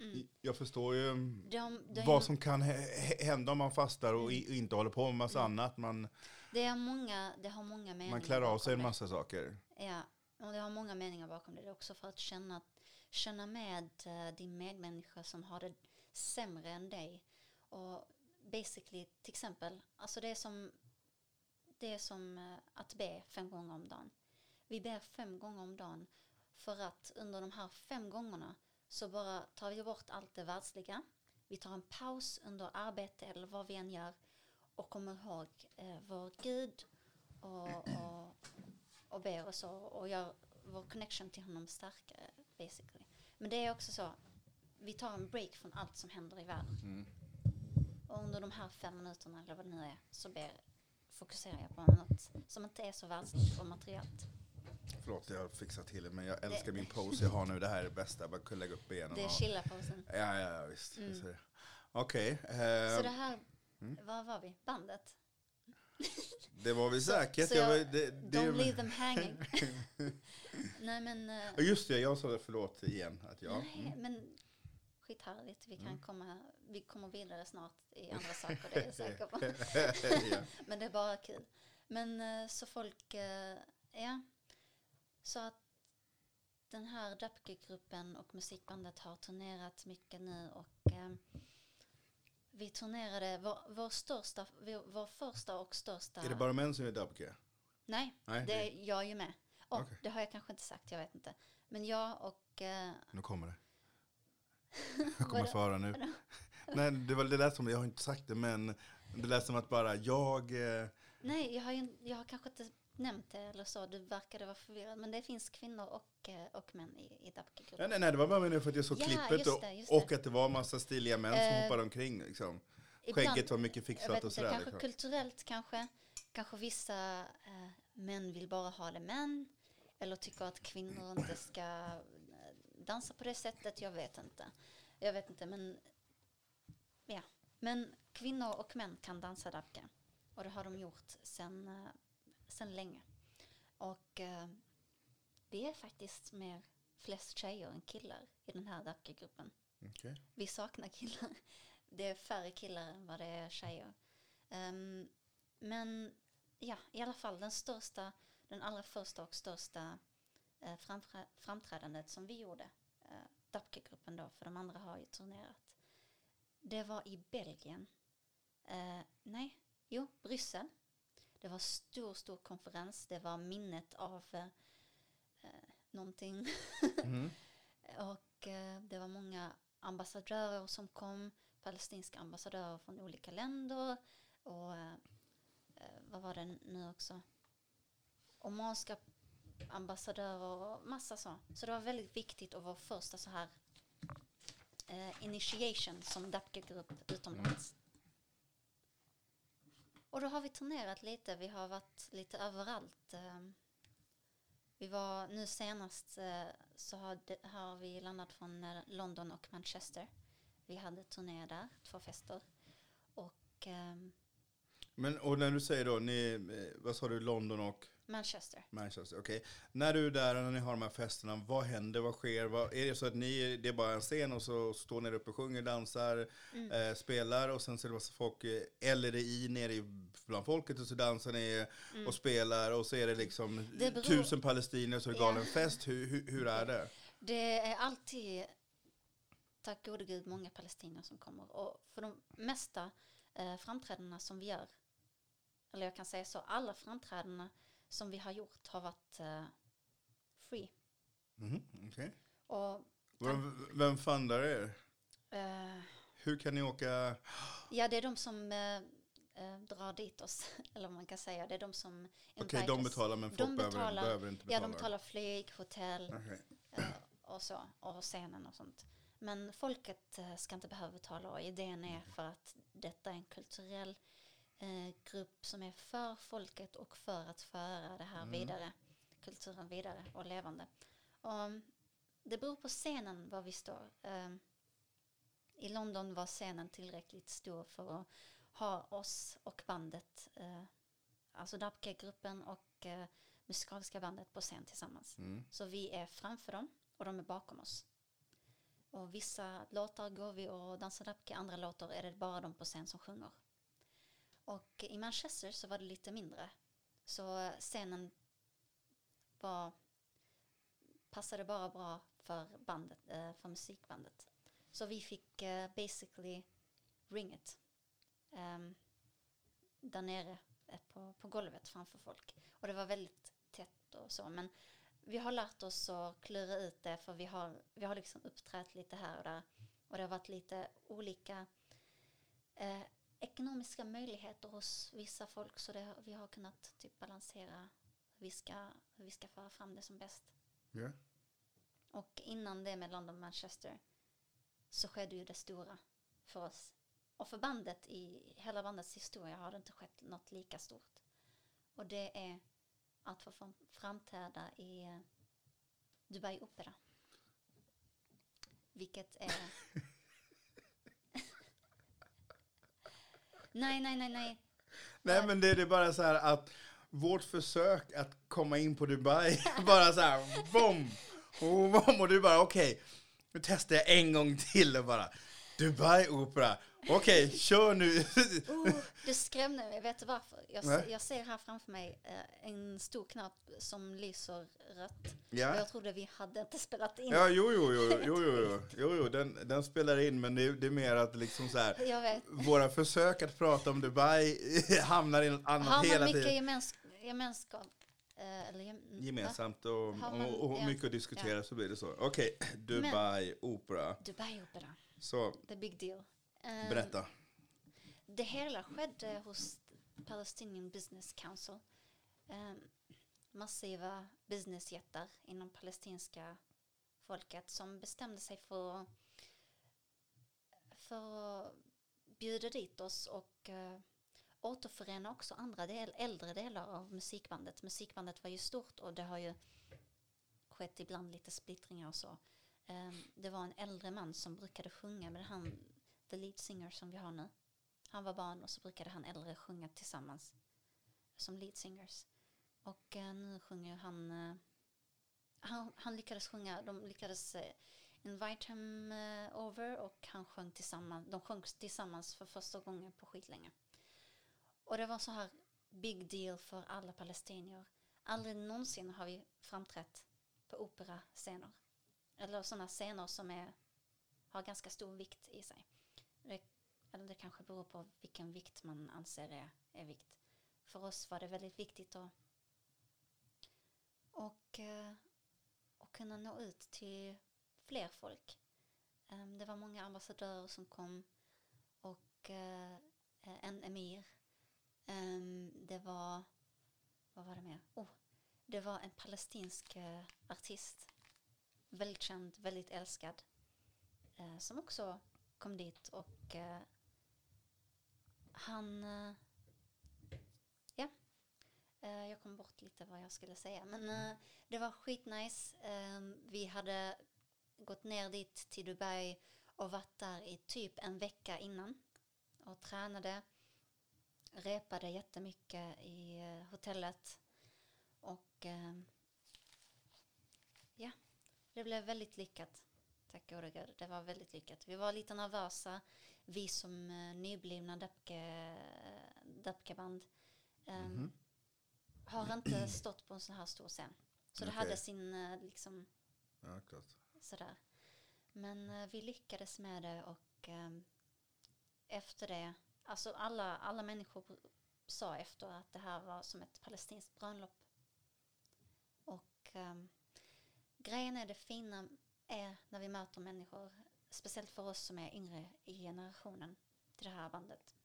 Mm. jag förstår ju De, de, vad som kan hä- hä- hända om man fastar och, i, och inte håller på med massa Mm. annat, man, det, är många, det har många meningar man klär av sig en det. massa saker. Ja, och det har många meningar bakom det. Det är också för att känna, känna med eh, din medmänniska som har det sämre än dig. Och basically, till exempel, alltså det är som, det är som eh, att be fem gånger om dagen. Vi ber fem gånger om dagen för att under de här fem gångerna så bara tar vi bort allt det världsliga. Vi tar en paus under arbete eller vad vi än gör och kommer ihåg eh, vår Gud och, och och ber och så och gör vår connection till honom starkare basically. Men det är också så, vi tar en break från allt som händer i världen. Mm. Och under de här fem minuterna eller vad det nu är så ber, fokuserar jag på något som inte är så världsligt och materiellt. Förlåt, jag har fixat till det, men jag älskar min pose jag har nu. Det här är det bästa, jag bara kunna lägga upp benen. Det är och- chilla-posen. Ja, ja, ja, visst. Mm. Det. Okej, Så eh, det här, mm. vad var vi? Bandet? det var vi säkert. så jag, jag- var- det, det, Don't leave them hanging. Nej men, eh, Just det, jag sa det, förlåt igen. Att jag, nej, mm. men skithärligt. Vi kan Mm. komma, vi kommer vidare snart i andra saker, det är jag säker på. Men det är bara kul. Men eh, så folk, eh, ja. Så att den här Dapke-gruppen och musikbandet har turnerat mycket nu och vi turnerade, vår, vår, största, vår, första och största... Är det bara män som är dubke? Nej, Nej, det är jag ju med. Och Okej. det har jag kanske inte sagt, jag vet inte. Men jag och... Eh, Nu kommer det. Jag kommer få höra nu. Nej, det, var, det lät som, jag har inte sagt det, men det lät som att bara jag... Eh, nej, jag har, ju, jag har kanske inte nämnt det eller så, du verkade vara förvirrad. Men det finns kvinnor och, eh, och män i, i Dapke-gruppen. nej, nej, nej, det var bara meningen för att jag såg Ja, klippet just och, det, just och det. att det var massa stiliga män som Eh, hoppade omkring. Liksom. Ibland- Skägget var mycket fixat vet och sådär. kanske Liksom. kulturellt kanske. Kanske vissa eh, män vill bara ha det män. Eller tycker att kvinnor inte ska dansa på det sättet. Jag vet inte. Jag vet inte, men ja. Men kvinnor och män kan dansa dabka. Och det har de gjort sen, sen länge. Och eh, vi är faktiskt mer flest tjejer än killar i den här dabka-gruppen. Okej. Vi saknar killar. Det är färre killar än vad det är tjejer. Ehm, men ja, i alla fall den största, den allra första och största eh, framträ- framträdandet som vi gjorde, eh, Dapke-gruppen då, för de andra har ju turnerat. Det var i Belgien. Eh, nej, jo, Bryssel. Det var stor, stor konferens. Det var minnet av eh, eh, någonting. Mhm. Och eh, det var många ambassadörer som kom, palestinska ambassadörer från olika länder. Och eh, eh, vad var det nu också? Omanska ambassadörer och massa så. Så det var väldigt viktigt att vara första så här eh, initiation som Dapke-grupp utomlands. Och då har vi turnerat lite. Vi har varit lite överallt. Ehm, vi var nu senast eh, så har, det, har vi landat från eh, London och Manchester. Vi hade turné där, två fester. Och ehm, Men, och när du säger då, ni, eh, vad sa du, London och Manchester. Manchester, okej. När du är där och när ni har de här festerna, vad händer, vad sker? Vad, är det så att ni, det är bara en scen och så står ni uppe och sjunger, dansar, Mm. eh, spelar och sen så är det massa folk, eh, eller det i nere i- bland folket och så dansar ni Mm. och spelar och så är det liksom Det beror- tusen palestinier så är det galen fest. Hur, hur, hur är det? Det är alltid, tack gode gud, många palestinier som kommer. Och för de mesta eh, framträdandena som vi gör, eller jag kan säga så, alla framträdandena som vi har gjort har varit eh, free. Mhm, okej. Och Vem, vem fundar er? eh, Hur kan ni åka? ja, det är de som eh, eh, drar dit oss, eller vad man kan säga. Det är de som Okej, invite de betalar men folk De behöver, betalar- behöver inte Ja, betala. de betalar flyg, hotell Okej. eh, och så, och scenen och sånt. Men folket eh, ska inte behöva betala och idén är för att detta är en kulturell eh, grupp som är för folket och för att föra det här Mm. vidare, kulturen vidare och levande. Och mm, det beror på scenen var vi står. Eh, I London var scenen tillräckligt stor för att ha oss och bandet, eh, alltså Dabke-gruppen och eh, musikaliska bandet på scen tillsammans. Mm. Så vi är framför dem och de är bakom oss. Och vissa låtar går vi och dansar dabke, andra låtar är det bara de på scen som sjunger. Och i Manchester så var det lite mindre. Så scenen var, passade bara bra för, bandet, eh, för musikbandet. Så vi fick eh, basically ring it. Um, där nere eh, på, på golvet framför folk. Och det var väldigt tätt och så. Men vi har lärt oss att klura ut det för vi har, vi har liksom uppträtt lite här och där. Och det har varit lite olika eh, ekonomiska möjligheter hos vissa folk så det, vi har kunnat typ balansera hur vi ska, hur vi ska föra fram det som bäst. Ja. Och innan det med London Manchester så skedde ju det stora för oss. Och för bandet i hela bandets historia har det inte skett något lika stort. Och det är att få fram- framträda i eh, Dubai Opera. Vilket är... nej, nej, nej, nej. Nej men det är det bara så här att vårt försök att komma in på Dubai, bara så här, bom, och bom, och du bara? Okej, nu testar jag en gång till och bara, Dubai Opera, okej, kör nu. Oh, det skrämde mig. Vet du varför? Jag, se, jag ser här framför mig eh, en stor knapp som lyser rött. Och Ja, jag trodde vi hade inte spelat in. ja jo, jo, jo, jo, jo, jo, jo, jo den, den spelar in, men det, det är mer att liksom så här, Jag vet. våra försök att prata om Dubai hamnar i något annat Har hela man mycket tiden. gemens, gemenskap? Eh, eller? Gemensamt och, och, och ja. mycket att diskutera så blir det så. Okej, Dubai Opera. Dubai Opera. Så, The big deal. Eh, berätta. Det hela skedde hos Palestinian Business Council. Eh, massiva businessjättar inom palestinska folket som bestämde sig för, för att bjuda dit oss och eh, återförena också andra del, äldre delar av musikbandet. Musikbandet var ju stort och det har ju skett ibland lite splittringar och så. Eh, det var en äldre man som brukade sjunga med han, the lead singer som vi har nu. Han var barn och så brukade han äldre sjunga tillsammans som lead singers. Och eh, nu sjunger han, eh, han, han lyckades sjunga, de lyckades eh, invite him eh, over och han sjöng tillsammans, de sjöng tillsammans för första gången på skitlänge. Och det var så här big deal för alla palestinier. Aldrig någonsin har vi framträtt på operascener. Eller sådana scener som är, har ganska stor vikt i sig. Det, eller det kanske beror på vilken vikt man anser är, är vikt. För oss var det väldigt viktigt att och, eh, och kunna nå ut till fler folk. Ehm, det var många ambassadörer som kom och eh, en emir. Ehm, det var, vad var det mer? Oh, Det var en palestinsk eh, artist. Väldigt känd, väldigt älskad. Som också kom dit och eh, han... Eh, ja, eh, jag kom bort lite vad jag skulle säga. Men eh, det var skitnice. Ehm, vi hade gått ner dit till Dubai och varit där i typ en vecka innan och tränade. Repade jättemycket i eh, hotellet. Och ehm, ja, det blev väldigt lyckat. Tack gode gud, det var väldigt lyckat. Vi var lite nervösa, vi som eh, nyblivna Dapke- Dapke-band. eh, Mhm. Har inte stått på en så här stor scen. Så det Okej. hade sin, eh, liksom, Ja, klart. sådär. Men eh, vi lyckades med det och ehm, efter det, alltså alla, alla människor sa efter att det här var som ett palestinskt bröllop. Och ehm, grejen är det fina är när vi möter människor, speciellt för oss som är yngre i generationen till det här bandet.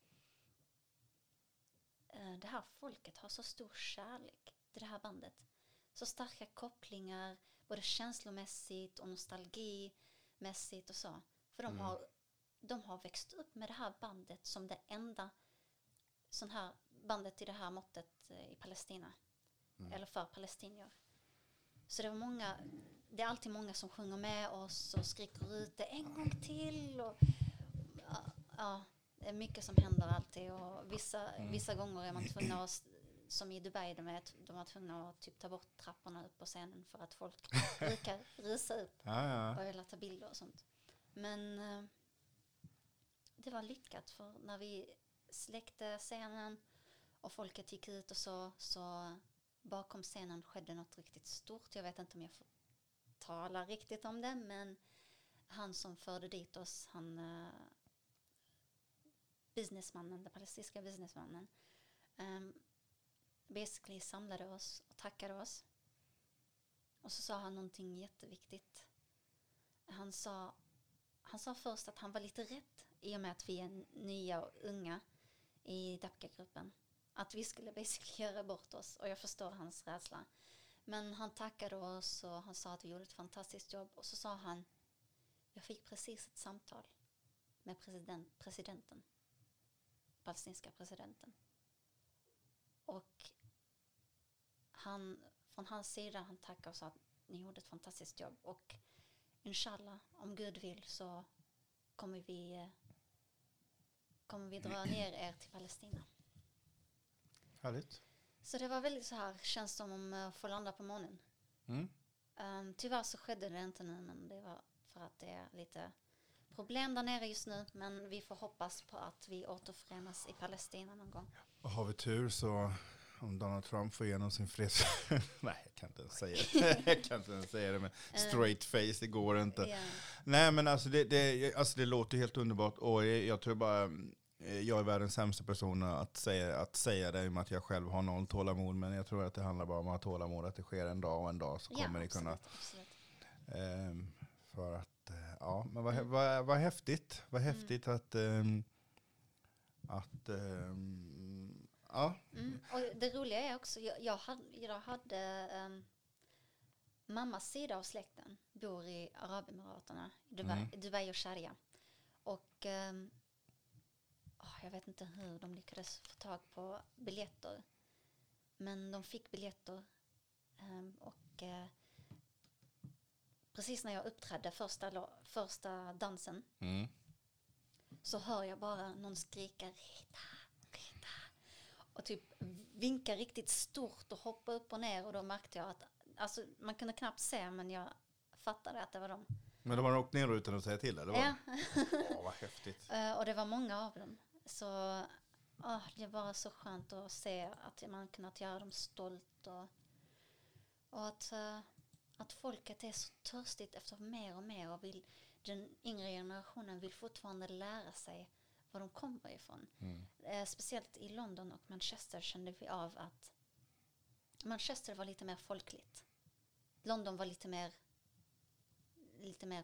Eh, Det här folket har så stor kärlek till det här bandet. Så starka kopplingar, både känslomässigt och nostalgimässigt och så. För de, Mm. har, de har växt upp med det här bandet som det enda sån här bandet i det här måttet eh, i Palestina. Mm. Eller för palestinier. Så det var många, det är alltid många som sjunger med oss och skriker ut det en gång till. Och, ja, ja, det är mycket som händer alltid och vissa, Mm. vissa gånger är man tvungen att, som i Dubai, de, är, de var tvungna att typ ta bort trapporna upp på scenen för att folk brukar rusa upp Ja, ja. och vilja ta bilder och sånt. Men eh, det var lyckat för när vi släckte scenen och folket gick ut och så, så bakom scenen skedde något riktigt stort. Jag vet inte om jag får tala riktigt om det, men han som förde dit oss, han eh, businessmannen, den palestinska businessmannen, um, basically samlade oss och tackade oss. Och så sa han någonting jätteviktigt. Han sa, han sa först att han var lite rädd i och med att vi är nya och unga i Dapka-gruppen. Att vi skulle basically göra bort oss och jag förstår hans rädsla. Men han tackade oss och han sa att vi gjorde ett fantastiskt jobb och så sa han jag fick precis ett samtal med president, presidenten, palestinska presidenten. Och han, från hans sida, han tackade och sa att ni gjorde ett fantastiskt jobb och inshallah, om Gud vill så kommer vi, kommer vi dra ner er till Palestina. Härligt. Så det var väldigt så här, känns som om att få landa på månen. Mm. Um, tyvärr så skedde det inte nu, men det var för att det är lite problem där nere just nu. Men vi får hoppas på att vi återförenas i Palestina någon gång. Och har vi tur så om Donald Trump får igenom sin freds... Nej, jag kan inte ens säga det. jag kan inte ens säga det, men straight face, det går inte. Ja, Nej, men alltså det, det, alltså det låter helt underbart. Och jag, jag tror bara, eh, jag är världens sämsta person att säga, att säga det i och med att jag själv har noll tålamod. Men jag tror att det handlar bara om att ha tålamod, att det sker en dag och en dag så ja kommer ni kunna... absolut, ehm, för att, eh, ja, men vad, vad, vad häftigt. Vad Mm. häftigt att... ehm, att ehm, ja. Mm. Och det roliga är också, jag, jag hade, jag hade um, mammas sida av släkten bor i Arabemiraterna, Dubai, Mm. Dubai och Sharia. Och um, jag vet inte hur de lyckades få tag på biljetter. Men de fick biljetter. ehm, och eh, precis när jag uppträdde första, första dansen Mm. så hör jag bara någon skrika Rita, Rita. Och typ vinka riktigt stort och hoppa upp och ner och då märkte jag att alltså, man kunde knappt se men jag fattade att det var dem. Men de har åkt ner utan att säga till? Eller? Ja. Åh, vad häftigt. Eh, och det var många av dem. Så ah, det var så skönt att se att man kunnat göra dem stolt och, och att, eh, att folket är så törstigt efter mer och mer och vill, den yngre generationen vill fortfarande lära sig var de kommer ifrån. Mm. Eh, speciellt i London och Manchester kände vi av att Manchester var lite mer folkligt. London var lite mer lite mer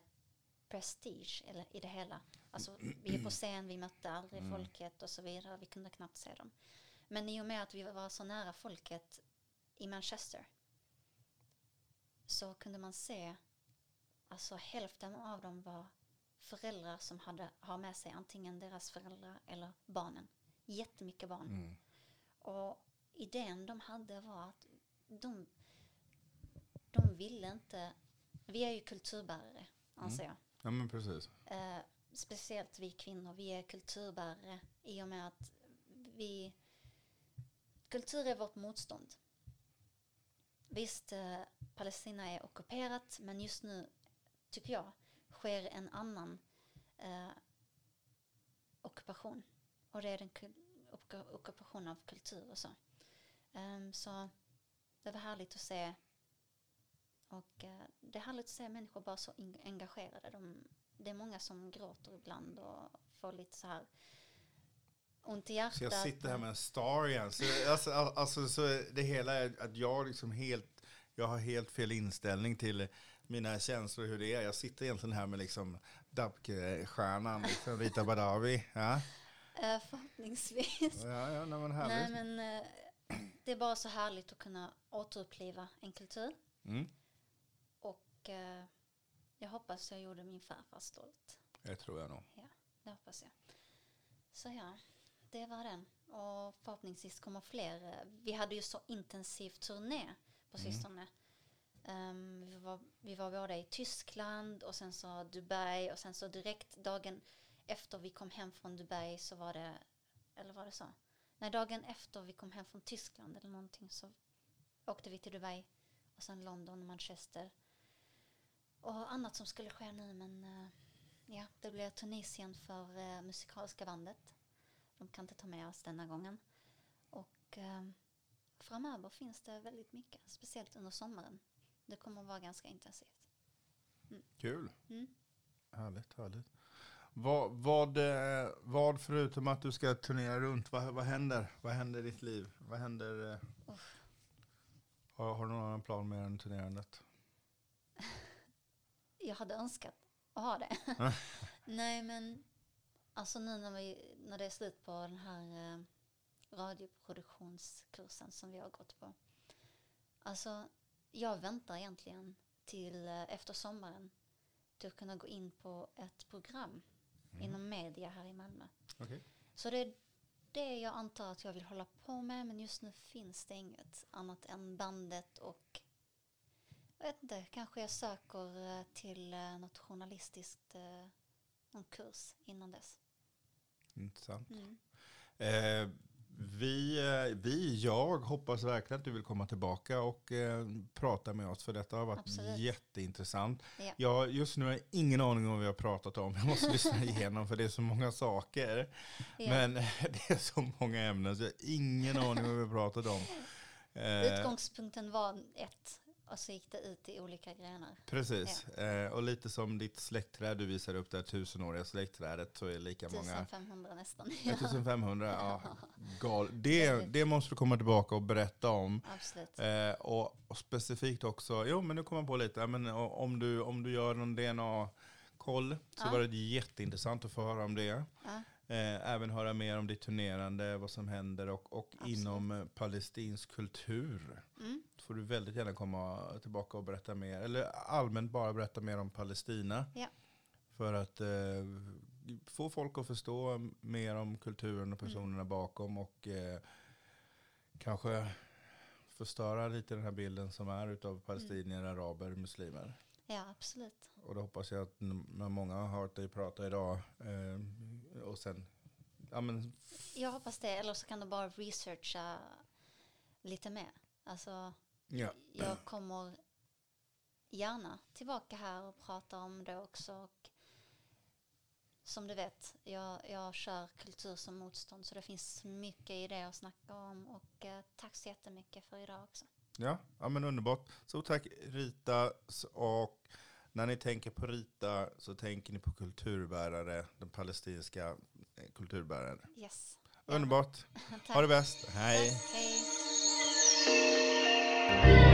prestige eller, i det hela. Alltså, vi är på scen, vi mötte aldrig Mm. folket och så vidare. Vi kunde knappt se dem. Men i och med att vi var så nära folket i Manchester så kunde man se, alltså hälften av dem var föräldrar som hade, har med sig antingen deras föräldrar eller barnen. Jättemycket barn. Mm. Och idén de hade var att de, de ville inte, vi är ju kulturbärare anser jag. Ja men precis. Eh, speciellt vi kvinnor, vi är kulturbärare i och med att vi, kultur är vårt motstånd. Visst, eh, Palestina är ockuperat, men just nu tycker jag sker en annan eh, ockupation. Och det är den ockupation av kultur och så. Um, så det var härligt att se. Och uh, det är härligt att se människor bara så engagerade. De, det är många som gråter ibland och får lite så här ont i hjärtat. Så jag sitter här med en star igen. Så, alltså, all- alltså, så det hela är att jag liksom helt, jag har helt fel inställning till mina känslor hur det är. Jag sitter egentligen här med liksom Dabke-stjärnan, liksom Rita Badawi. Ja, Eh, förhoppningsvis. ja, ja nej, men Nej men eh, det är bara så härligt att kunna återuppliva en kultur. Mm, Och eh, jag hoppas jag gjorde min farfar stolt. det tror jag nog. Det hoppas jag. Så ja, det var den. Och förhoppningsvis kommer fler. Vi hade ju så intensiv turné på Mm. sistone. Ehm, vi, var, vi var både i Tyskland och sen så Dubai och sen så direkt dagen efter vi kom hem från Dubai så var det, eller var det så? Nej, dagen efter vi kom hem från Tyskland eller någonting så åkte vi till Dubai och sen London, Manchester och annat som skulle ske nu men eh, ja, det blir Tunisien för eh, musikaliska bandet. De kan inte ta med oss denna gången. Och eh, framöver finns det väldigt mycket, speciellt under sommaren. Det kommer att vara ganska intensivt. Kul. Mm. Härligt, härligt. Vad, vad, eh, vad förutom att du ska turnera runt, vad, vad händer? Vad händer i ditt liv? Vad händer? eh, Har, har du någon annan plan med än turnerandet? Jag hade önskat att ha det. Nej, men alltså nu när, vi, när det är slut på den här eh, radioproduktionskursen som vi har gått på. Alltså, jag väntar egentligen till eh, efter sommaren till att kunna gå in på ett program inom media här i Malmö. Okej. Så det är det jag antar att jag vill hålla på med men just nu finns det inget annat än bandet och jag vet inte, kanske jag söker eh, till eh, något journalistiskt, eh, någon kurs innan dess. Intressant. Mm. Eh, vi, vi, jag hoppas verkligen att du vill komma tillbaka och eh, prata med oss för detta har varit Absolut. jätteintressant. Ja. Jag, just nu har jag ingen aning om vad vi har pratat om. Jag måste lyssna igenom för det är så många saker. Ja. Men det är så många ämnen så jag har ingen aning om vad vi har pratat om. Eh, Utgångspunkten var ett och så gick det ut i olika grenar. Precis, eh, och lite som ditt släktträd du visar upp, det här tusenåriga släktträdet så är lika många 1500 nästan. 1500, ja. Gal. Det, det måste du komma tillbaka och berätta om. Absolut. Eh, och, och specifikt också, jo men nu kommer jag på lite, ja, men, om, du, om du gör någon DNA-koll så Ja. var det jätteintressant att få höra om det. Ja, Eh, även höra mer om ditt turnerande, vad som händer och, och Absolut. inom eh, palestinsk kultur. mm, får du väldigt gärna komma tillbaka och berätta mer, eller allmänt bara berätta mer om Palestina. Ja. För att eh, få folk att förstå mer om kulturen och personerna bakom och eh, kanske förstöra lite den här bilden som är utav palestinier, araber, muslimer. ja, absolut. Och då hoppas jag att när många har hört dig prata idag eh, och sen, ja men Jag hoppas det, eller så kan du bara researcha lite mer. Alltså, ja. jag kommer gärna tillbaka här och prata om det också. Och som du vet, jag, jag kör kultur som motstånd så det finns mycket i det att snacka om. Och eh, tack så jättemycket för idag också. Ja, ja men underbart. Så tack Rita. Och när ni tänker på Rita så tänker ni på kulturbärare, den palestinska eh, kulturbäraren. Yes. Underbart. Ha det bäst. Hej. Tack. Hej. Yeah.